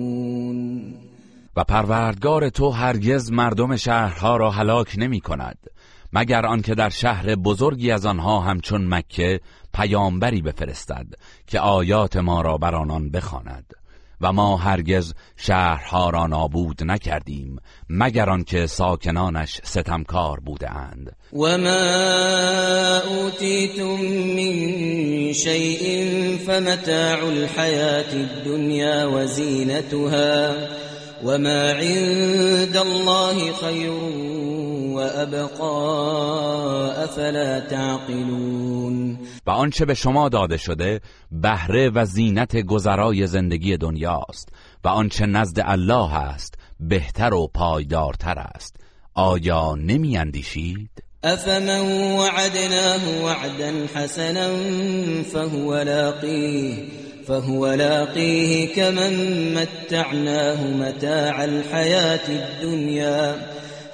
و پروردگار تو هرگز مردم شهرها را هلاک نمی کند مگر آنکه در شهر بزرگی از آنها همچون مکه پیامبری بفرستد. که آیات ما را بر آنان بخواند و ما هرگز شهرها را نابود نکردیم مگر آنکه ساکنانش ستمکار بودند و ما اوتیتم من شیء فمتاع الحیات الدنیا و زینتها وما عند الله خیر و ابقا افلا تعقلون. و آنچه به شما داده شده بهره و زینت گذرای زندگی دنیاست و آنچه نزد الله است بهتر و پایدارتر است آیا نمی اندیشید؟ افمن وعدناه وعدا حسنا فهو لاقیه فهو لاقيه كمن متعناه متاع الحياة الدنيا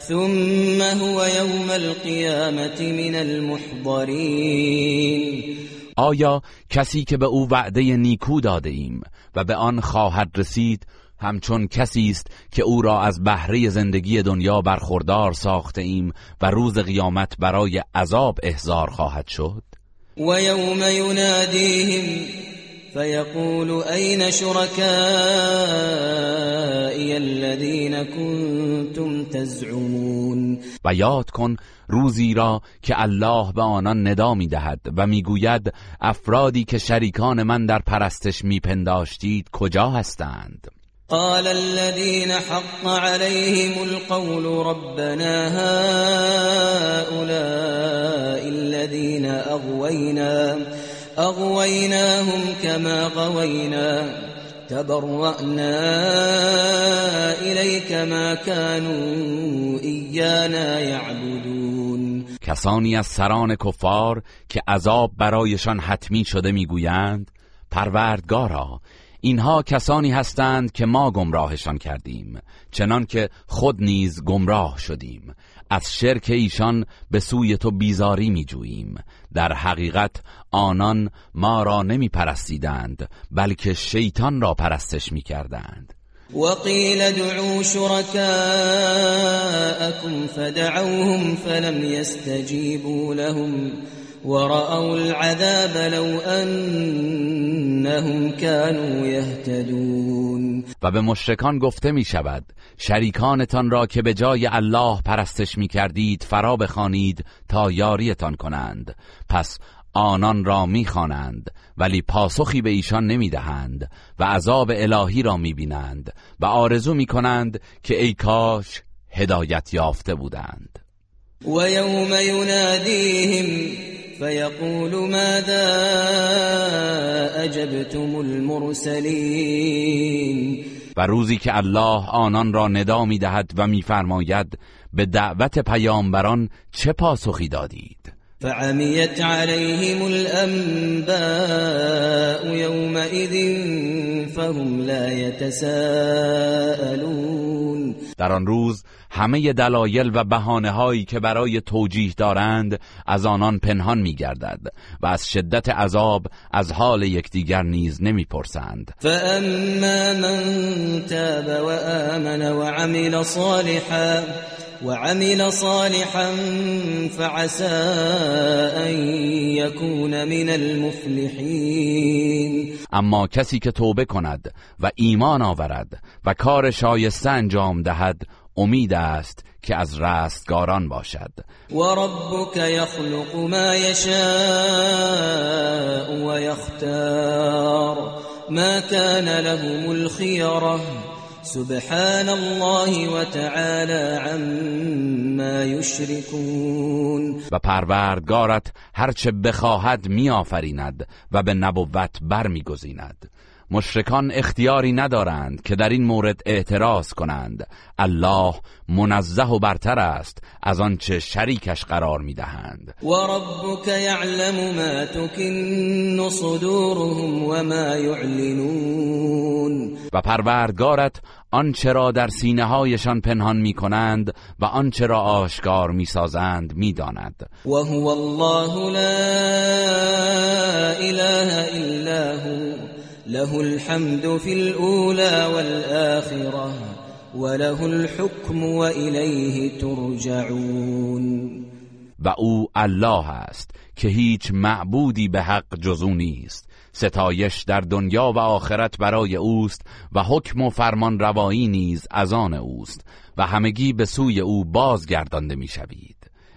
ثم هو يوم القيامة من المحضرين. آیا کسی که به او وعده نیکو داده ایم و به آن خواهد رسید همچون کسی است که او را از بهره زندگی دنیا برخوردار ساخته ایم و روز قیامت برای عذاب احضار خواهد شد؟ و یوم ینادیهم فیقول این شرکائی الذین کنتم تزعمون؟ و یاد کن روزی را که الله به آنان ندا می‌دهد و می‌گوید افرادی که شریکان من در پرستش میپنداشتید کجا هستند؟ قال الذين حق عليهم القول ربنا هؤلاء الذين أغوينا. أغويناهم كما غوينا. تبرأنا إليك ما كانوا إيانا يعبدون. کسانی از سران کفار که عذاب برایشان حتمی شده می‌گویند پروردگارا اینها کسانی هستند که ما گمراهشان کردیم چنان که خود نیز گمراه شدیم. از شرک ایشان به سوی تو بیزاری می جوییم در حقیقت آنان ما را نمی پرستیدند بلکه شیطان را پرستش می کردند وقيل دعوا شركاءكم فدعوهم فلم يستجيبوا لهم. ورأوا العذاب لو انهم كانوا يهتدون. و به مشرکان گفته می شود شریکانتان را که به جای الله پرستش می کردید فرا بخوانید تا یاریتان کنند. پس آنان را می‌خوانند ولی پاسخی به ایشان نمی‌دهند و عذاب الهی را می‌بینند و آرزو می‌کنند که ای کاش هدایت یافته بودند. و یوم ینادیهم فیقول ماذا اجبتم المرسلین و روزی که الله آنان را ندا می‌دهد و میفرماید به دعوت پیامبران چه پاسخی دادید؟ فعمیت عليهم الانباء يومئذ فهم لا يتساءلون. در آن روز همه دلایل و بهانه هایی که برای توجیه دارند از آنان پنهان میگردد و از شدت عذاب از حال یکدیگر نیز نمی‌پرسند. فاما من تاب وآمن وعمل صالحا وعمل صالحا فعسى ان يكون من المفلحين. اما کسی که توبه کند و ایمان آورد و کار شایسته انجام دهد امید است که از رستگاران باشد. و ربک یخلق ما یشاء و یختار. ما کان لهم الخیره. سبحان الله و عما یشركون و پروردگارت هرچه بخواهد میآفریند و به نبوت برمیگزیند. مشرکان اختیاری ندارند که در این مورد اعتراض کنند. الله منزه و برتر است از آنچه شریکش قرار می‌دهند. و ربک یعلم ما تکن صدورهم و ما یعلنون. و پروردگارت آنچه را در سینه هایشان پنهان می کنند و آنچه را آشکار می سازند می داند و هو الله لا اله الا هو. له الحمد في الأولى والآخرة وله الحكم وإليه ترجعون. و او الله است که هیچ معبودی به حق جزو نیست. ستایش در دنیا و آخرت برای اوست و حکم و فرمان روایی نیز از آن اوست و همگی به سوی او بازگردانده می‌شوید.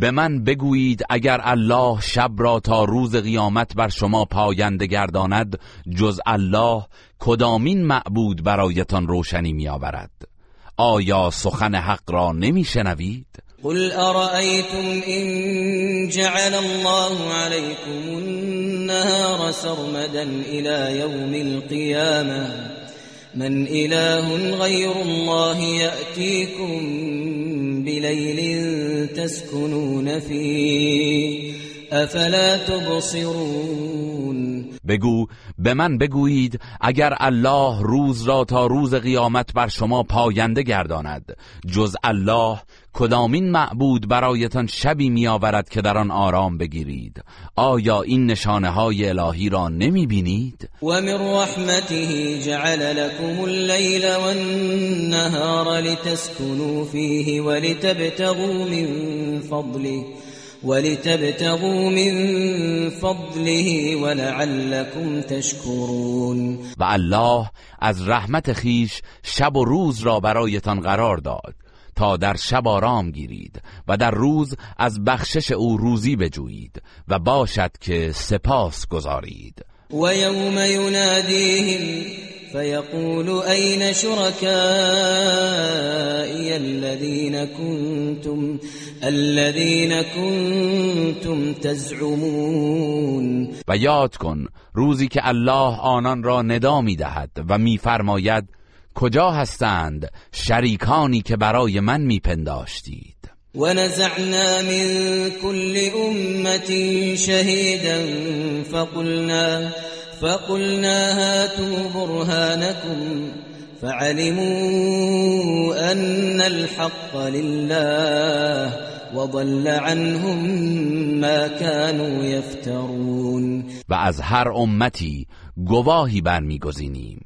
به من بگویید اگر الله شب را تا روز قیامت بر شما پاینده گرداند جز الله کدامین معبود برایتان روشنی می آورد آیا سخن حق را نمی شنوید؟ قل ارأيتم إن جعل الله عليكم النهار سرمدا إلى يوم القيامة من إله غير الله يأتيكم بليل تسكنون فيه أفلا تبصرون بگو به من بگویید اگر الله روز را تا روز قیامت بر شما پاینده گرداند جز الله کدامین معبود برایتان شبی میآورد که در آن آرام بگیرید؟ آیا این نشانه های الهی را نمی بینید و من رحمته جعل لكم الليل والنهار لتسكنوا فيه ولتبتغوا من فضله ولتبتغوا من فضله ولعلكم تشكرون. و الله از رحمت خیش شب و روز را برایتان قرار داد تا در شب آرام گیرید و در روز از بخشش او روزی بجویید و باشد که سپاس گذارید و یوم ینادیهم فیقول این شرکائی الذین کنتم الذين كنتم تزعمون؟ و یاد کن روزی که الله آنان را ندا می‌دهد و میفرماید کجا هستند شریکانی که برای من میپنداشتید؟ و نزعنا من كل امت شهیدا فقلنا فقلنا هاتوا برهانكم فعلموا أن الحق لله وضل عنهم ما كانوا يفترون. و از هر امتی گواهی برمیگزینیم.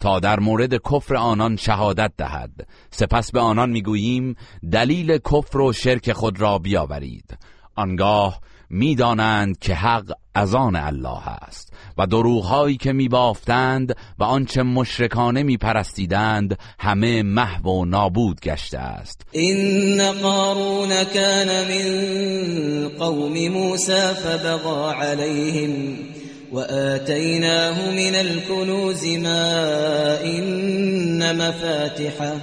تا در مورد کفر آنان شهادت دهد. سپس به آنان می‌گوییم دلیل کفر و شرک خود را بیاورید. آنگاه می‌دانند که حق از آن الله است و دروغهایی که میبافتند و آنچه مشرکانه میپرستیدند همه محو و نابود گشته است. این قارون کان من قوم موسی فبغى عليهم وآتيناه من الكنوز ما إن مفاتحه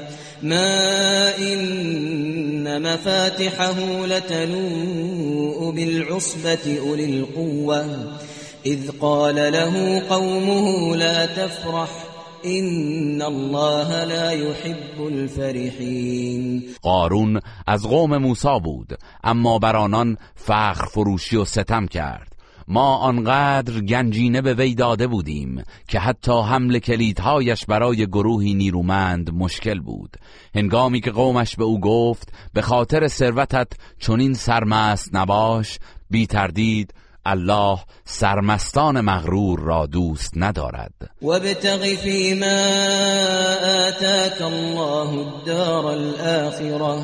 ما إن مفاتحه لتنوء بالعصبة أولي القوة. إذ قال له قومه لا تفرح إن الله لا يحب الفرحين. قارون از قوم موسی بود اما بر آنان فخر فروشی و ستم کرد. ما آنقدر گنجینه به وی داده بودیم که حتی حمل کلیدهایش برای گروهی نیرومند مشکل بود. هنگامی که قومش به او گفت به خاطر ثروتت چنین سرمست نباش. بی تردید الله سرمستان مغرور را دوست ندارد. و فی ما آتاک الله الدار الاخره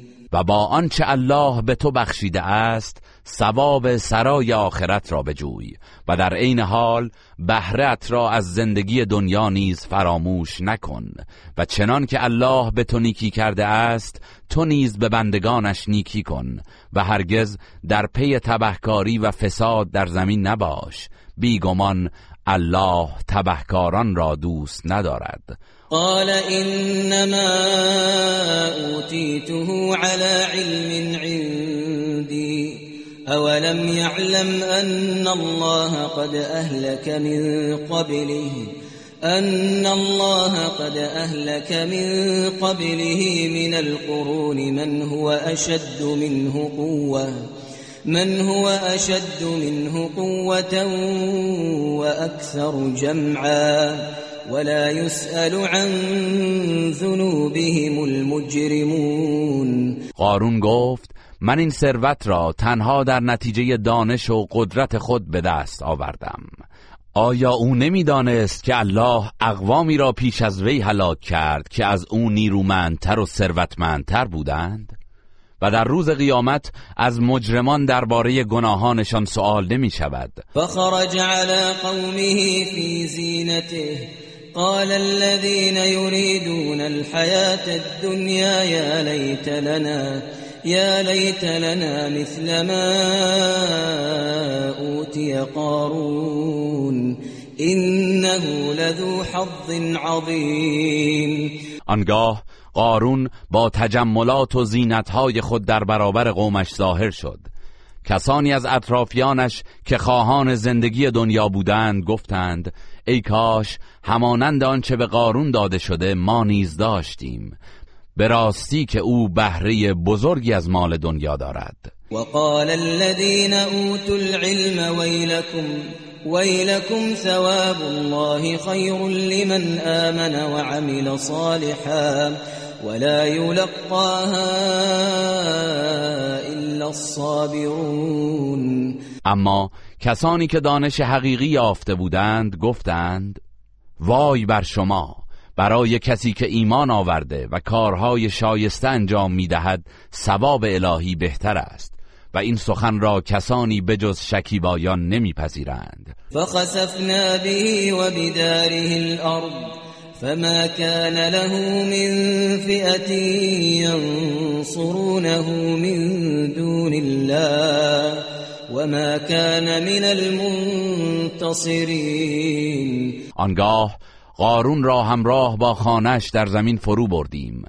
و با آنچه الله به تو بخشیده است ثواب سرای آخرت را بجوی و در عین حال بهرت را از زندگی دنیا نیز فراموش نکن و چنان که الله به تو نیکی کرده است تو نیز به بندگانش نیکی کن و هرگز در پی تبهکاری و فساد در زمین نباش. بیگمان الله تبهکاران را دوست ندارد. قال إنما اوتیته على علم عندي. أولم يعلم أن الله قد أهلك من قبله؟ أن الله قد أهلك من قبله من القرون من هو أشد منه قوة. من هو اشد منه قوه واكثر جمعا ولا يسأل عن ذنوبهم المجرمون. قارون گفت من این ثروت را تنها در نتیجه دانش و قدرت خود به دست آوردم. آیا او نمی‌دانست که الله اقوامی را پیش از وی هلاک کرد که از او نیرومندتر و ثروتمندتر بودند؟ و در روز قیامت از مجرمان درباره گناهانشان سوال نمی شود. فخرج على قومه في زینته. قال الذين يريدون الحياة الدنيا يا ليت لنا يا ليت لنا مثل ما أوتي قارون إنه لذو حظ عظيم آنگاه قارون با تجملات و زینتهای خود در برابر قومش ظاهر شد. کسانی از اطرافیانش که خواهان زندگی دنیا بودند گفتند ای کاش همانند آنچه به قارون داده شده ما نیز داشتیم. به راستی که او بهره بزرگی از مال دنیا دارد. وقال الذين اوتوا العلم ويلكم ويلكم ثواب الله خير لمن آمن وعمل صالحا ولا يلقاها الا الصابرون. اما کسانی که دانش حقیقی یافته بودند گفتند وای بر شما برای کسی که ایمان آورده و کارهای شایسته انجام می‌دهد ثواب الهی بهتر است. و این سخن را کسانی بجز شکیبایان نمیپذیرند. فخسفنا به و بداره الارض فما كان له من فئة ينصرونه من دون الله وما كان من المنتصرين. آنگاه قارون را همراه با خانش در زمین فرو بردیم.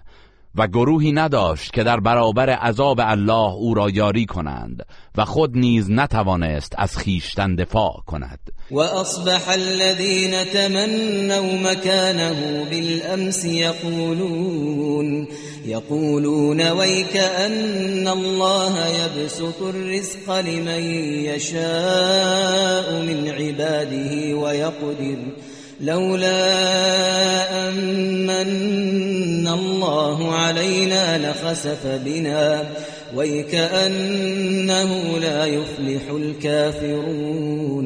و گروهی نداشت که در برابر عذاب الله او را یاری کنند و خود نیز نتوانست از خیشتن دفاع کند. و اصبح الذين تمنوا مكانه بالامس يقولون يقولون ويك ان الله يبسط الرزق لمن يشاء من عباده ويقدر لولا أمن الله علينا لخسف بنا ويكأنه لا يفلح الكافرون.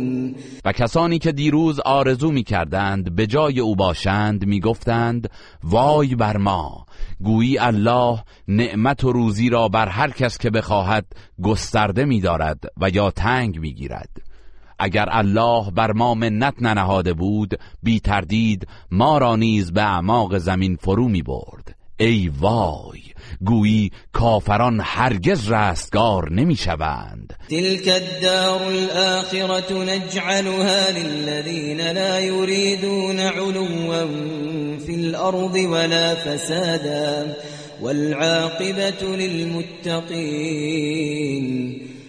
و کسانی که دیروز آرزو می کردند به جای او باشند می گفتند وای بر ما گویی الله نعمت و روزی را بر هر کس که بخواهد گسترده می دارد و یا تنگ می گیرد اگر الله بر ما منت ننهاده بود بی تردید ما را نیز به اعماق زمین فرو می برد. ای وای گویی کافران هرگز رستگار نمی شوند. تلك الدار الآخرة نجعلها للذین لا يريدون علوا في الأرض ولا فسادا والعاقبة للمتقین.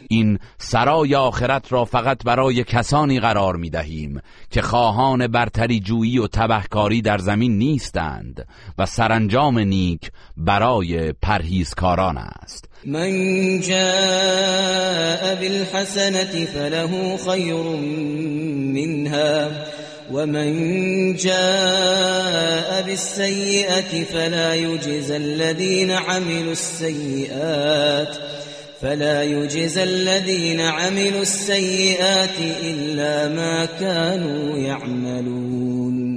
این سرای آخرت را فقط برای کسانی قرار می دهیم که خواهان برتری جویی و تبهکاری در زمین نیستند و سرانجام نیک برای پرهیزکاران است. من جاء بالحسنة فله خیر منها ومن جاء بالسيئة فلا يجزى الذين عملوا السيئات فلا يجزى الذين عملوا السيئات إلا ما كانوا يعملون.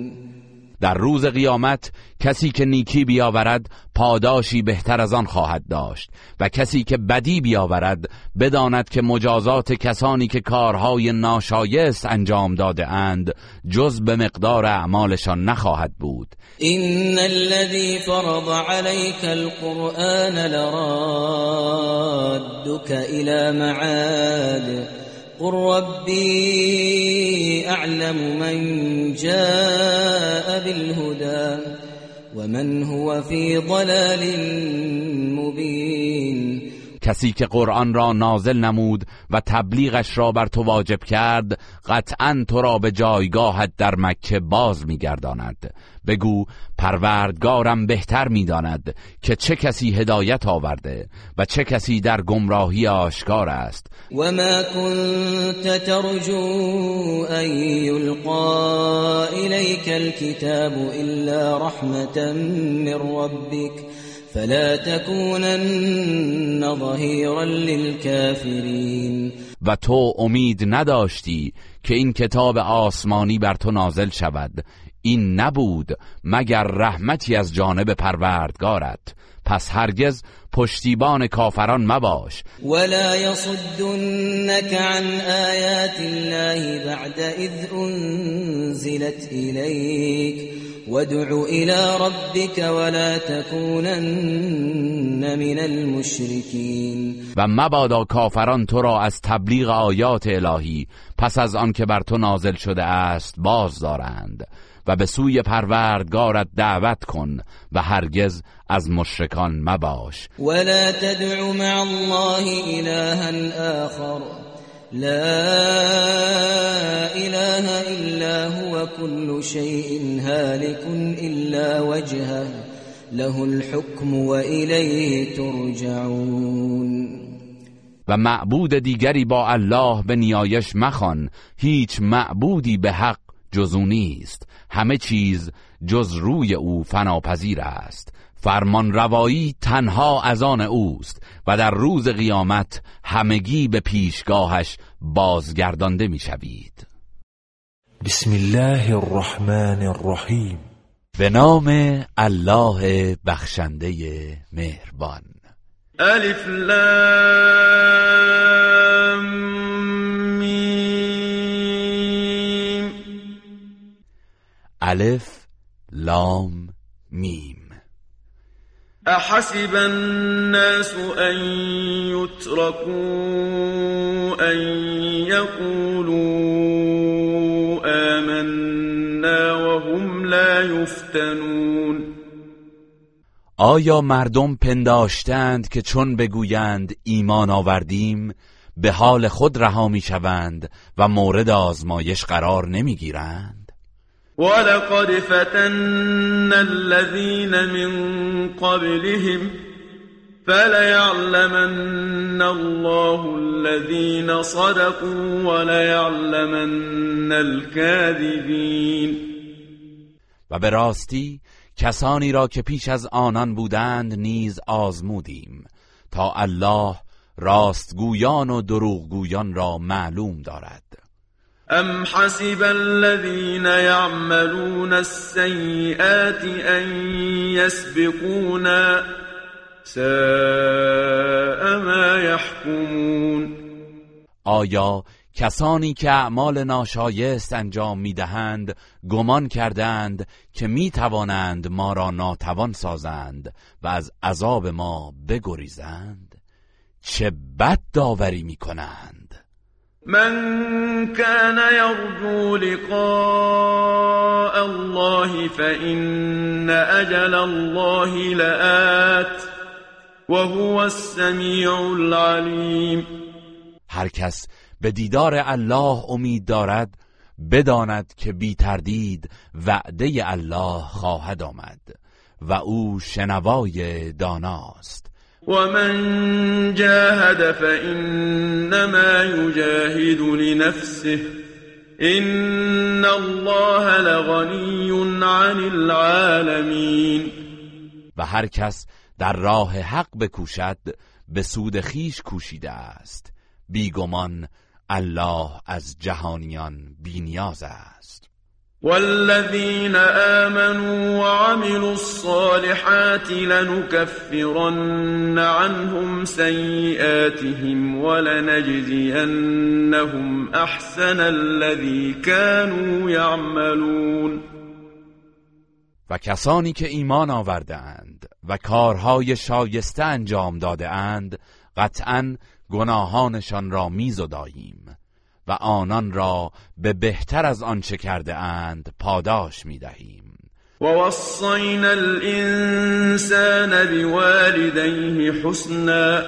در روز قیامت کسی که نیکی بیاورد پاداشی بهتر از آن خواهد داشت. و کسی که بدی بیاورد بداند که مجازات کسانی که کارهای ناشایست انجام داده اند جز به مقدار اعمالشان نخواهد بود. این الذي فرض عليك القرآن لرادك الى معاد قل ربي اعلم من جاء بالهدى ومن هو في ضلال مبين کسی که قرآن را نازل نمود و تبلیغش را بر تو واجب کرد قطعا تو را به جایگاهت در مکه باز میگرداند. بگو پروردگارم بهتر می‌داند که چه کسی هدایت آورده و چه کسی در گمراهی آشکار است. و ما كنت ترجو ان یلقا الیک الكتاب الا رحمتا من ربک. فلا تكونن ظهيرا للكافرين. و تو امید نداشتی که این کتاب آسمانی بر تو نازل شود. این نبود مگر رحمتی از جانب پروردگارت. پس هرگز پشتیبان کافران مباش. ولا يصدنك عن آیات الله بعد اذ انزلت الیک وادع الى ربك ولا تكونن من المشركين. و مبادا کافران تو را از تبلیغ آیات الهی پس از آن که بر تو نازل شده است باز دارند و به سوی پروردگارت دعوت کن و هرگز از مشرکان مباش. ولا تدع مع الله إلها آخر. لا إله إلا هو كل شيء هالك إلا وجهه. له الحكم وإليه ترجعون. و معبود دیگری با الله به نیایش مخوان. هیچ معبودی به حق جزو نیست. همه چیز جز روی او فناپذیر است. فرمان روایی تنها از آن اوست و در روز قیامت همگی به پیشگاهش بازگردانده می‌شوید. بسم الله الرحمن الرحیم. به نام الله بخشنده مهربان. الف لام میم. الف لام میم. احسب الناس ان يتركوا ان يقولوا آمنا وهم لا يفتنون. آیا مردم پنداشتند که چون بگویند ایمان آوردیم به حال خود رها می‌شوند و مورد آزمایش قرار نمی‌گیرند؟ ولقد فتنا الذين من قبلهم فليعلمن الله الذين صدقوا وليعلمن الكاذبين. و به راستی کسانی را که پیش از آنان بودند نیز آزمودیم تا الله راستگویان و دروغگویان را معلوم دارد. ام حسب الذين يعملون السيئات ان يسبقونا ساء ما يحكمون آیا کسانی که اعمال ناشایست انجام می‌دهند گمان کردند که می توانند ما را ناتوان سازند و از عذاب ما بگریزند؟ چه بد داوری می کنند من كان يرجو لقاء الله فإن أجل الله لآت وهو السميع العليم. هر کس به دیدار الله امید دارد بداند که بی تردید وعده الله خواهد آمد و او شنوای داناست. ومن جاهد فإنما يجاهد لنفسه إن الله لغني عن العالمين و هر کس در راه حق بکوشد به سود خیش کوشیده است. بیگمان الله از جهانیان بینیاز است. والذين آمنوا وعملوا الصالحات لنكفرن عنهم سيئاتهم ولنجزينهم أحسن الذي كانوا يعملون. و کسانی که ایمان آورده اند و کارهای شایسته انجام داده اند قطعا گناهانشان را میزداییم. و آنان را به بهتر از آنچه کرده اند پاداش می دهیم. ووصينا الإنسان بوالديه حسنا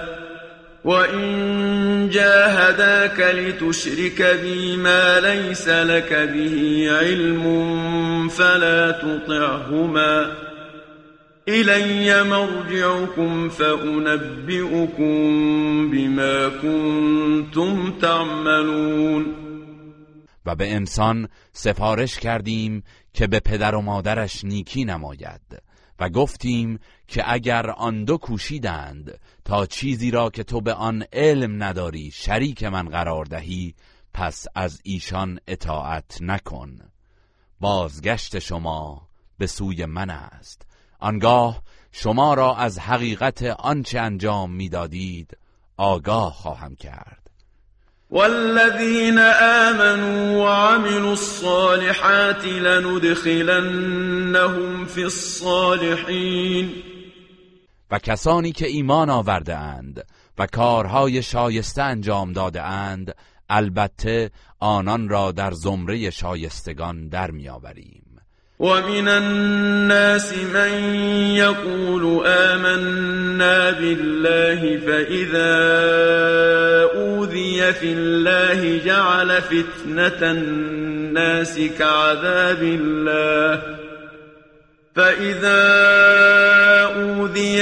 وإن جاهداك لتشرك بي ما ليس لك به علم فلا تطعهما إلي مرجعكم فأنبئكم بما كنتم تعملون. و به انسان سفارش کردیم که به پدر و مادرش نیکی نماید و گفتیم که اگر آن دو کوشیدند تا چیزی را که تو به آن علم نداری شریک من قرار دهی پس از ایشان اطاعت نکن. بازگشت شما به سوی من است. آنگاه شما را از حقیقت آنچه انجام می‌دادید آگاه خواهم کرد. والذين آمنوا وعملوا الصالحات لندخلنهم في الصالحين و کسانی که ایمان آورده اند و کارهای شایسته انجام داده اند البته آنان را در زمره شایستگان در میآوریم. ومن الناس من يقول آمنا بالله فإذا أوذي في الله جعل فتنة الناس كعذاب الله فإذا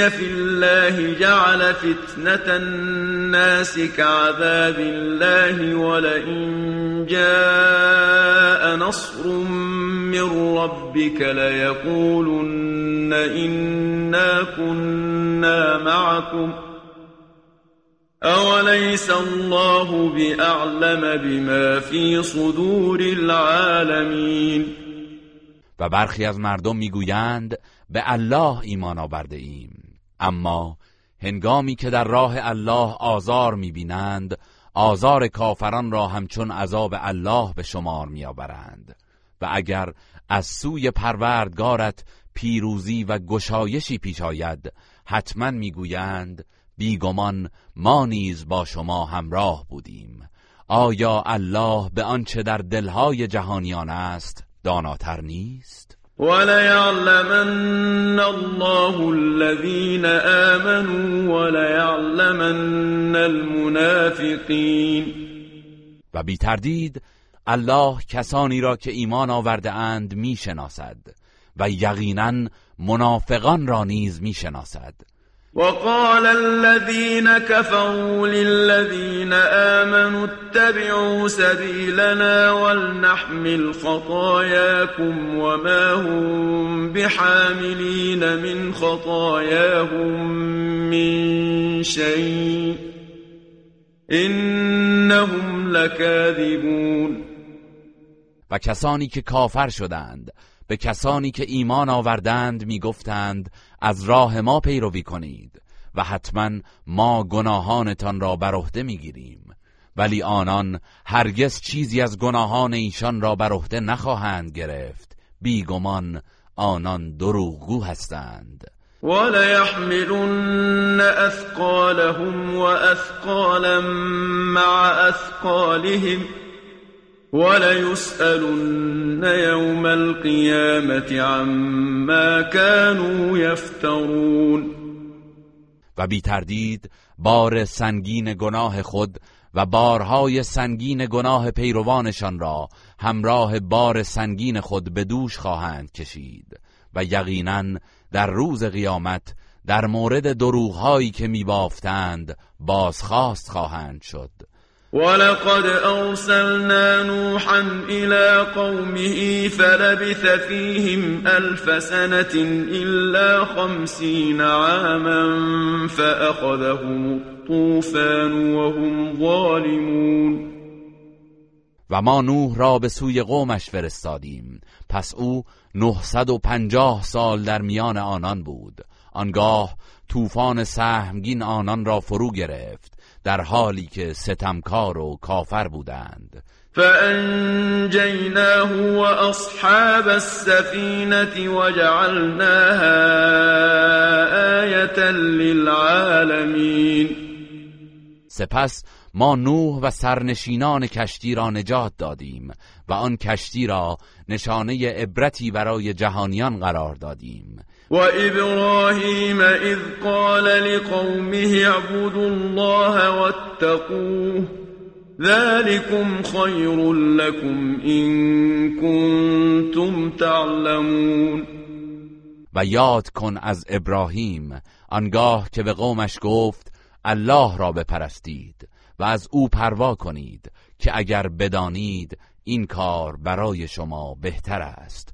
في الله جعل فتنة الناس كعذاب الله ولئن جاء نصر من ربك ليقولن إنا كنا معكم. أوليس الله بأعلم بما في صدور العالمين؟ و برخی از مردم میگویند به الله ایمان آورده ایم. اما هنگامی که در راه الله آزار می‌بینند آزار کافران را همچون عذاب الله به شمار میآورند. و اگر از سوی پروردگارت پیروزی و گشایشی پیش آید حتما می‌گویند بیگمان ما نیز با شما همراه بودیم. آیا الله به آنچه در دلهای جهانیان است داناتر نیست؟ وليعلمن الله الذين آمنوا وليعلمن المنافقين. و بی تردید الله کسانی را که ایمان آورده اند می‌شناسد و یقینا منافقان را نیز می‌شناسد. وقال الذين كفروا للذين آمنوا اتبعوا سبيلنا ولنحمل خطاياكم وما هم بحاملين من خطاياهم من شيء إنهم لكاذبون. و کسانی که کافر شدند به کسانی که ایمان آوردند می‌گفتند از راه ما پیروی کنید و حتما ما گناهانتان را بر عهده می‌گیریم. ولی آنان هرگز چیزی از گناهان ایشان را بر عهده نخواهند گرفت. بیگمان آنان دروغگو هستند. وليحملن اثقالهم واثقالا مع اثقالهم وليسألن يوم القيامة عما كانوا يفترون. و بی تردید بار سنگین گناه خود و بارهای سنگین گناه پیروانشان را همراه بار سنگین خود به دوش خواهند کشید و یقینا در روز قیامت در مورد دروغهایی که میبافتند بازخواست خواهند شد. ولقد أرسلنا نوحا إلى قومه فلبث فيهم ألف سنة إلا خمسين عاما فأخذهم الطوفان وهم ظالمون. و ما نوح را به سوی قومش فرستادیم. پس او نهصد و پنجاه سال در میان آنان بود. آنگاه طوفان سهمگین آنان را فرو گرفت. در حالی که ستمکار و کافر بودند. فأنجيناه وأصحاب السفينة وجعلناها آية للعالمين. سپس ما نوح و سرنشینان کشتی را نجات دادیم و آن کشتی را نشانه عبرتی برای جهانیان قرار دادیم. وإبراهيم إذ قال لقومه اعبدوا الله واتقوه ذلكم خير لكم إن كنتم تعلمون و یاد کن از ابراهیم آنگاه که به قومش گفت الله را بپرستید و از او پروا کنید که اگر بدانید این کار برای شما بهتر است.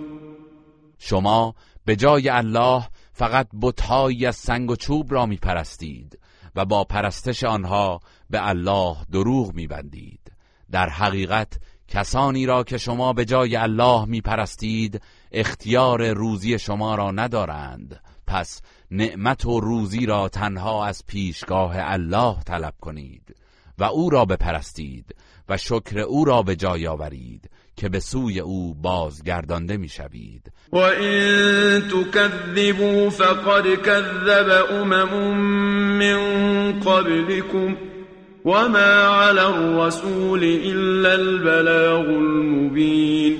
شما به جای الله فقط بتهایی از سنگ و چوب را می پرستید و با پرستش آنها به الله دروغ می بندید. در حقیقت کسانی را که شما به جای الله می پرستید اختیار روزی شما را ندارند پس نعمت و روزی را تنها از پیشگاه الله طلب کنید و او را بپرستید و شکر او را به جای آورید که به سوی او بازگردانده می‌شوید. و این تکذبوا فقد کذب امم من قبلكم وما على الرسول الا البلاغ المبین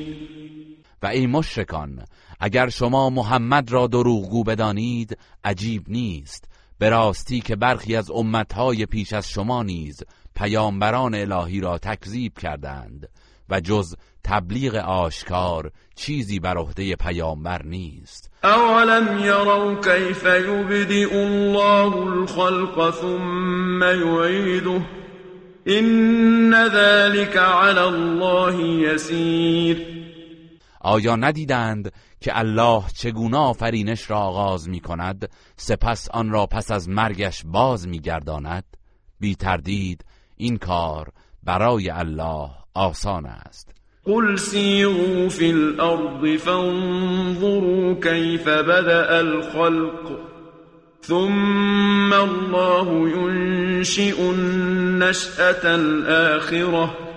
و ای مشرکان اگر شما محمد را دروغگو بدانید عجیب نیست. به راستی که برخی از امتهای پیش از شما نیز پیامبران الهی را تکذیب کردند. و جز تبلیغ آشکار چیزی بر عهده پیامبر نیست. اولم یروا کیف یبدئ الله الخلق ثم یعیده. این ذلك علی الله یسیر. آیا ندیدند که الله چگونه آفرینش را آغاز می کند سپس آن را پس از مرگش باز می گرداند؟ بی تردید این کار برای الله آسان است. قل سیروا فی الارض فانظروا کیف بدأ الخلق ثم الله ينشئ النشأة الآخرة.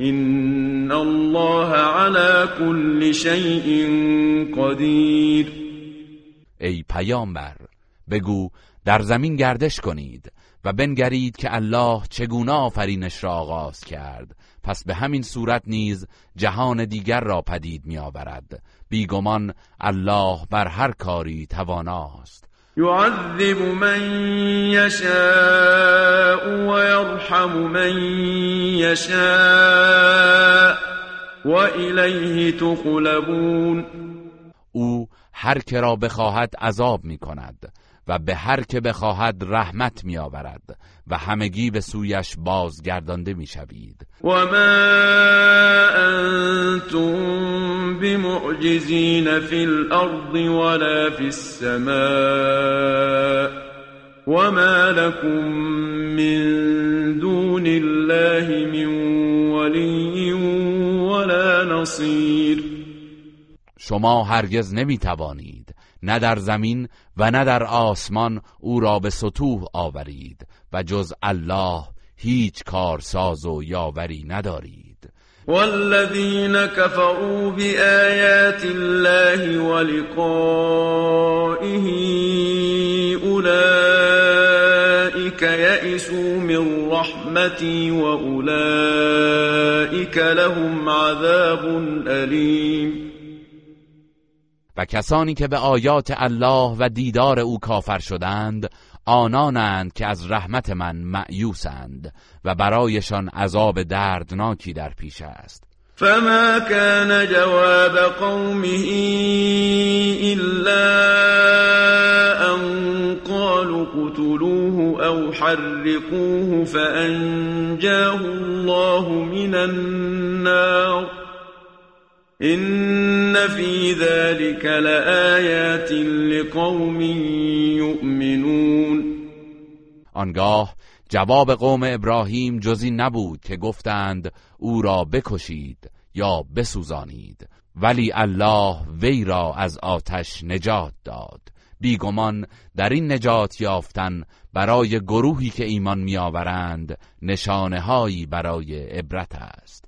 إن الله على كل شيء قدیر ای پیامبر بگو در زمین گردش کنید و بنگرید که الله چگونه آفرینش را آغاز کرد. پس به همین صورت نیز جهان دیگر را پدید می آورد بیگمان الله بر هر کاری تواناست. يعذب من يشاء ويرحم من يشاء وإليه تقلبون. او هر که را بخواهد عذاب می کند و به هر که بخواهد رحمت می آورد و همگی به سویش بازگردانده می شوید و ما انتم بمعجزین فی الارض ولا فی السماء وما لكم من دون الله من ولی ولا نصیر شما هرگز نمی توانید نه در زمین و نه در آسمان او را به سطوح آورید و جز الله هیچ کارساز و یاوری ندارید. والذین كفروا بآیات الله ولقائه اولئك یئسوا من رحمتی واولئك لهم عذاب علیم. و کسانی که به آیات الله و دیدار او کافر شدند آنانند که از رحمت من معیوسند و برایشان عذاب دردناکی در پیش است. فما كان جواب قومه الا ان قالوا قتلوه او حرقوه فانجاه الله من النار. إن في ذلك لآيات لقوم يؤمنون آنگاه جواب قوم ابراهیم جزی نبود که گفتند او را بکشید یا بسوزانید. ولی الله وی را از آتش نجات داد. بیگمان در این نجات یافتن برای گروهی که ایمان میآورند نشانه هایی برای عبرت است.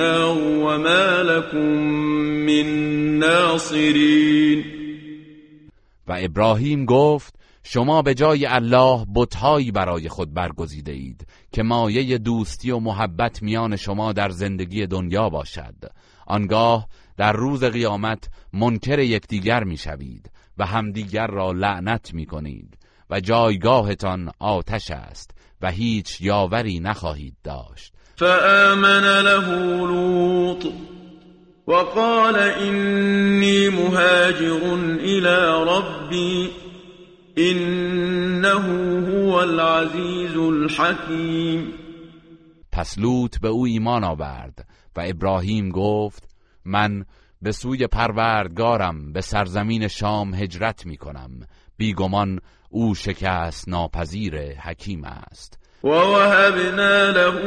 وما لكم من ناصرين. و ابراهیم گفت شما به جای الله بتهایی برای خود برگزیده اید که مایه دوستی و محبت میان شما در زندگی دنیا باشد. آنگاه در روز قیامت منکر یکدیگر می‌شوید و همدیگر را لعنت می‌کنید و جایگاهتان آتش است و هیچ یاوری نخواهید داشت. فآمن له لوط وقال إني مهاجر إلى ربي إنه هو العزیز الحکیم پس لوط به او ایمان آورد و ابراهیم گفت من به سوی پروردگارم به سرزمین شام هجرت می کنم بیگمان او شکست ناپذیر حکیم است. ووهبنا له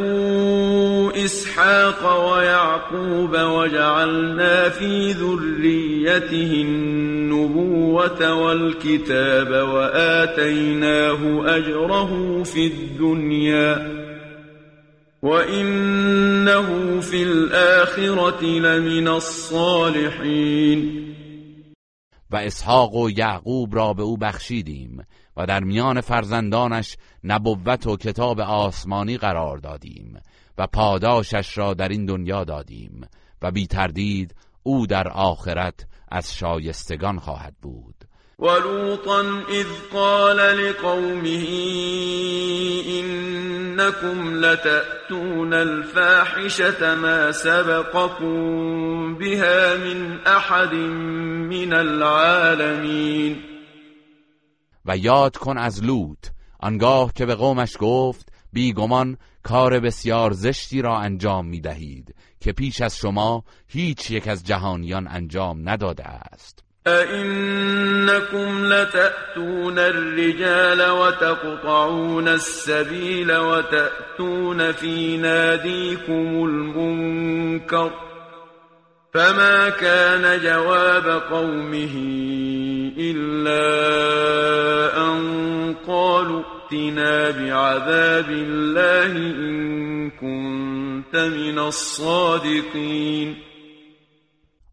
إسحاق ويعقوب وجعلنا في ذريته النبوة والكتاب وآتيناه أجره في الدنيا وإنه في الآخرة لمن الصالحين. و إسحاق و یعقوب را به أو بخشیدیم. و در میان فرزندانش نبوت و کتاب آسمانی قرار دادیم و پاداشش را در این دنیا دادیم و بی تردید او در آخرت از شایستگان خواهد بود. ولوطا اذ قال لقومه انكم لتأتون الفاحشة ما سبقكم بها من احد من العالمین. و یاد کن از لوط آنگاه که به قومش گفت بیگمان کار بسیار زشتی را انجام می دهید که پیش از شما هیچ یک از جهانیان انجام نداده است. أئنكم لتأتون الرجال وتقطعون السبيل وتأتون في ناديكم المنكر فما كان جواب قومه إلا أن قالوا ائتنا بعذاب الله إن كنت من الصادقين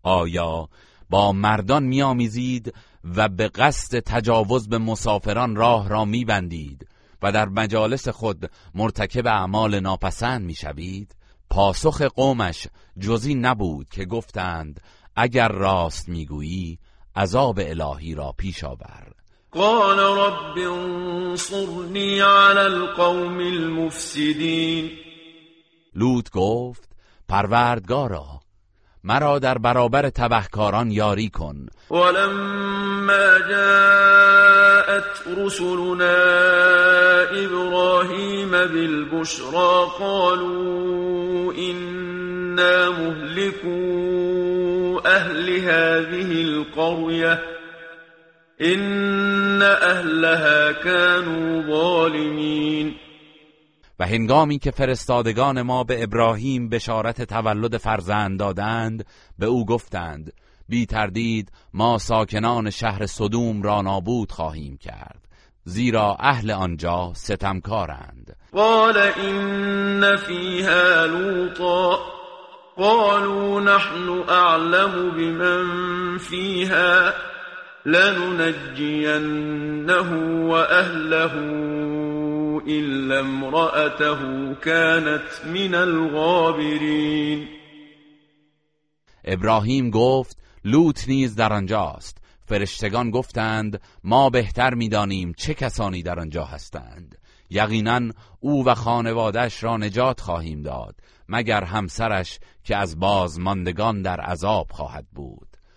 آیا با مردان میآمیزید و به قصد تجاوز به مسافران راه را میبندید و در مجالس خود مرتکب اعمال ناپسند می‌شوید؟ پاسخ قومش جزی نبود که گفتند اگر راست می‌گویی عذاب الهی را پیش آور. قال رب انصرنی علی القوم المفسدین. لوط گفت پروردگارا مرا در برابر تبهکاران یاری کن. ولما جاءت رسلنا ابراهیم بالبشرا قالوا إنا مهلكو اهل هذه القرية إن اهلها كانوا ظالمین و هنگامی که فرستادگان ما به ابراهیم بشارت تولد فرزند دادند به او گفتند بی تردید ما ساکنان شهر صدوم را نابود خواهیم کرد زیرا اهل آنجا ستمکارند. قال این فیها لوطا قالوا نحن اعلم بمن فیها لننجینه و اهله إلا امرأته كانت من الغابرین ابراهیم گفت لوط نیز در آنجاست. فرشتگان گفتند ما بهتر می‌دانیم چه کسانی در آنجا هستند. یقینا او و خانوادش را نجات خواهیم داد مگر همسرش که از بازماندگان در عذاب خواهد بود.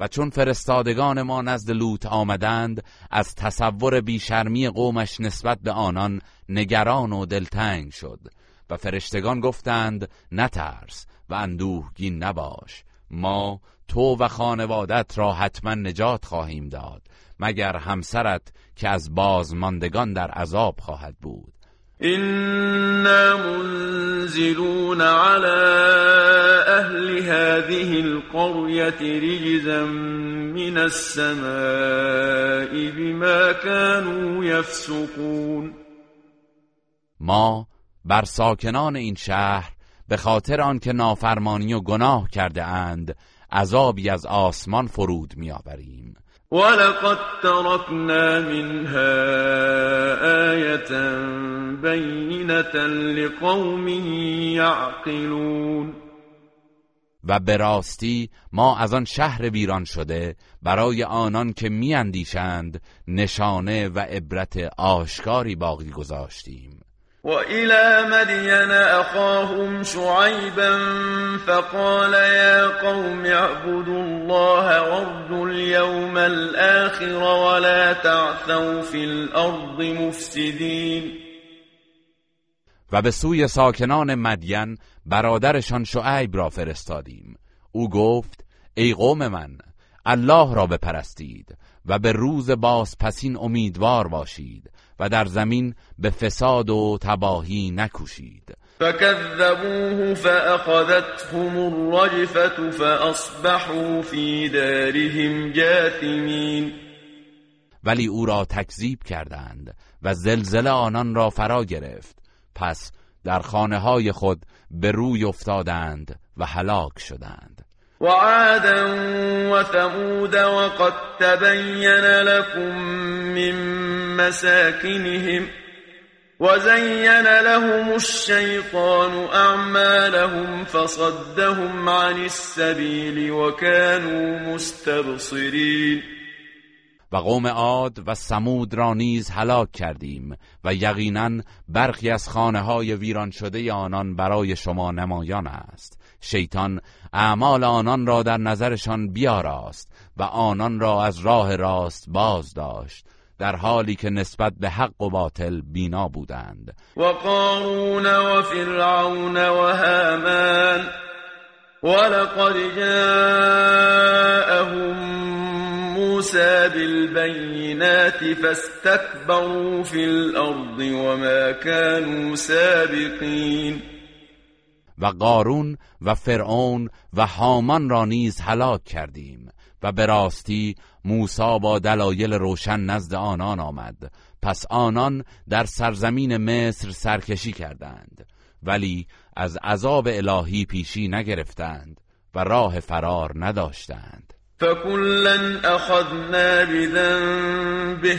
و چون فرستادگان ما نزد لوط آمدند از تصور بیشرمی قومش نسبت به آنان نگران و دلتنگ شد و فرشتگان گفتند نترس و اندوهگین نباش ما تو و خانوادت را حتما نجات خواهیم داد مگر همسرت که از بازماندگان در عذاب خواهد بود؟ إنا منزلون على أهل هذه القرية رجزا من السماء بما كانوا يفسقون. ما بر ساکنان این شهر به خاطر آنکه نافرمانی و گناه کرده اند عذابی از آسمان فرود میآوریم. ولقد تركنا منها آية بينة لقوم يعقلون و به راستی ما از آن شهر ویران شده برای آنان که میاندیشند نشانه و عبرت آشکاری باقی گذاشتیم. وإلى مدين أخاهم شعيبا فقال يا قوم اعبدوا الله وارجوا اليوم الآخر ولا تعثوا في الأرض مفسدين. و به سوی ساکنان مدین برادرشان شعیب را فرستادیم. او گفت ای قوم من الله را بپرستید. و به روز باز پسین امیدوار باشید و در زمین به فساد و تباهی نکوشید. فكذبوه فأخذتهم الرجفة فأصبحوا في دارهم جاثمين ولی او را تکذیب کردند و زلزله آنان را فرا گرفت. پس در خانه های خود به روی افتادند و هلاک شدند. وعادا وثمود وقد تبين لكم من مساكنهم وزين لهم الشيطان أعمالهم فصدهم عن السبيل وكانوا مستبصرين و قوم عاد و سمود را نیز هلاک کردیم و یقینا برخی از خانه های ویران شده آنان برای شما نمایان است. شیطان اعمال آنان را در نظرشان بیاراست و آنان را از راه راست باز داشت در حالی که نسبت به حق و باطل بینا بودند. و قارون و فرعون و هامان ولقد جاءهم موسى بالبينات فاستكبروا في الأرض وما كانوا سابقين. و قارون و فرعون و هامان را نیز هلاک کردیم و به راستی موسی با دلایل روشن نزد آنان آمد. پس آنان در سرزمین مصر سرکشی کردند ولی از عذاب الهی پیشی نگرفتند و راه فرار نداشتند. فکلا اخذنا بذنبه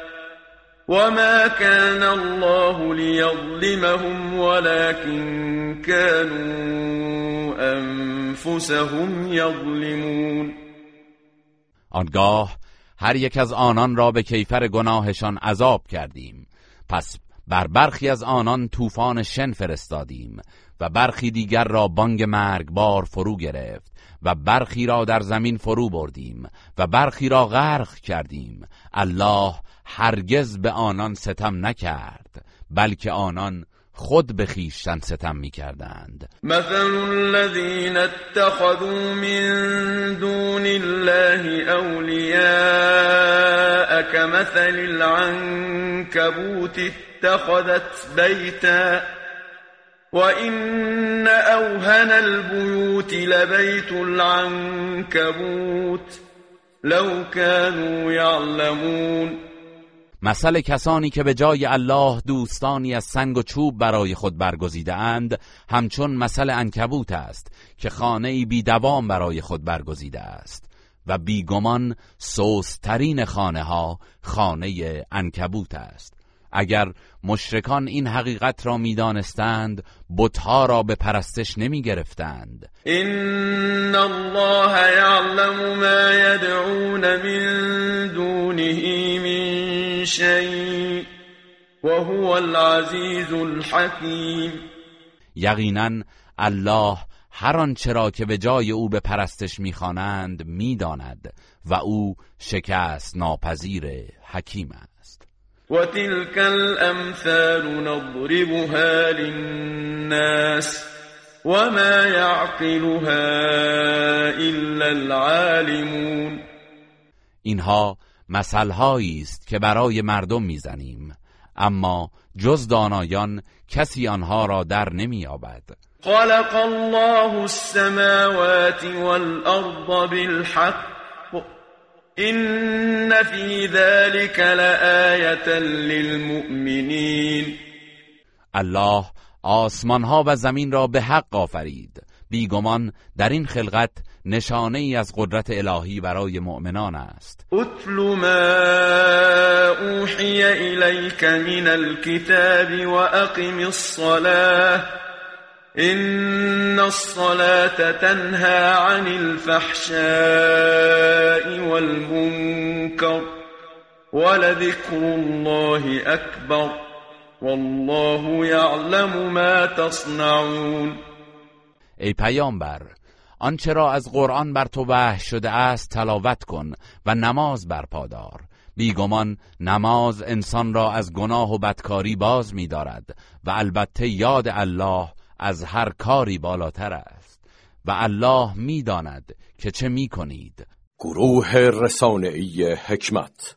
وما كان الله ليظلمهم ولكن كانوا انفسهم يظلمون آنگاه هر یک از آنان را به کیفر گناهشان عذاب کردیم. پس بر برخی از آنان طوفان شن فرستادیم و برخی دیگر را بانگ مرگبار فرو گرفت و برخی را در زمین فرو بردیم و برخی را غرق کردیم. الله هرگز به آنان ستم نکرد بلکه آنان خود به خیشتن ستم می‌کردند. مثل الذين اتخذوا من دون الله اولیاء كمثل العنكبوت اتخذت بيتا وإن أوهن البيوت لبيت العنكبوت لو كانوا يعلمون. مثل کسانی که به جای الله دوستانی از سنگ و چوب برای خود برگزیده اند همچون مثل انکبوت است که خانه بی دوام برای خود برگزیده است و بیگمان سوسترین خانه ها خانه انکبوت است. اگر مشرکان این حقیقت را می‌دانستند بتها را به پرستش نمی گرفتند این الله یعلم ما یدعون من دونه من شیء وهو العزیز الحکیم یقینا الله هر آنچه را که به جای او به پرستش می‌خوانند می‌داند و او شکست ناپذیر حکیم است. وتلك الأمثال نضربها للناس وما يعقلها إلا العالمون اینها مثلهایی است که برای مردم می‌زنیم. اما جز دانایان کسی آنها را در نمییابد. خلق الله السماوات والأرض بالحق إن في ذلك لآية للمؤمنين. الله آسمان ها و زمین را به حق آفرید. بیگمان در این خلقت نشانه ای از قدرت الهی برای مؤمنان است. اتل ما اوحی الیک من الكتاب و اقم الصلاة. ان الصلاة تنهى عن الفحشاء والمنكر ولذكر الله اکبر والله یعلم ما تصنعون. ای پیامبر آنچه را از قرآن بر تو وحی شده است تلاوت کن و نماز برپادار بیگمان نماز انسان را از گناه و بدکاری باز می‌دارد و البته یاد الله از هر کاری بالاتر است. و الله می‌داند که چه می‌کنید. گروه رسانه‌ای حکمت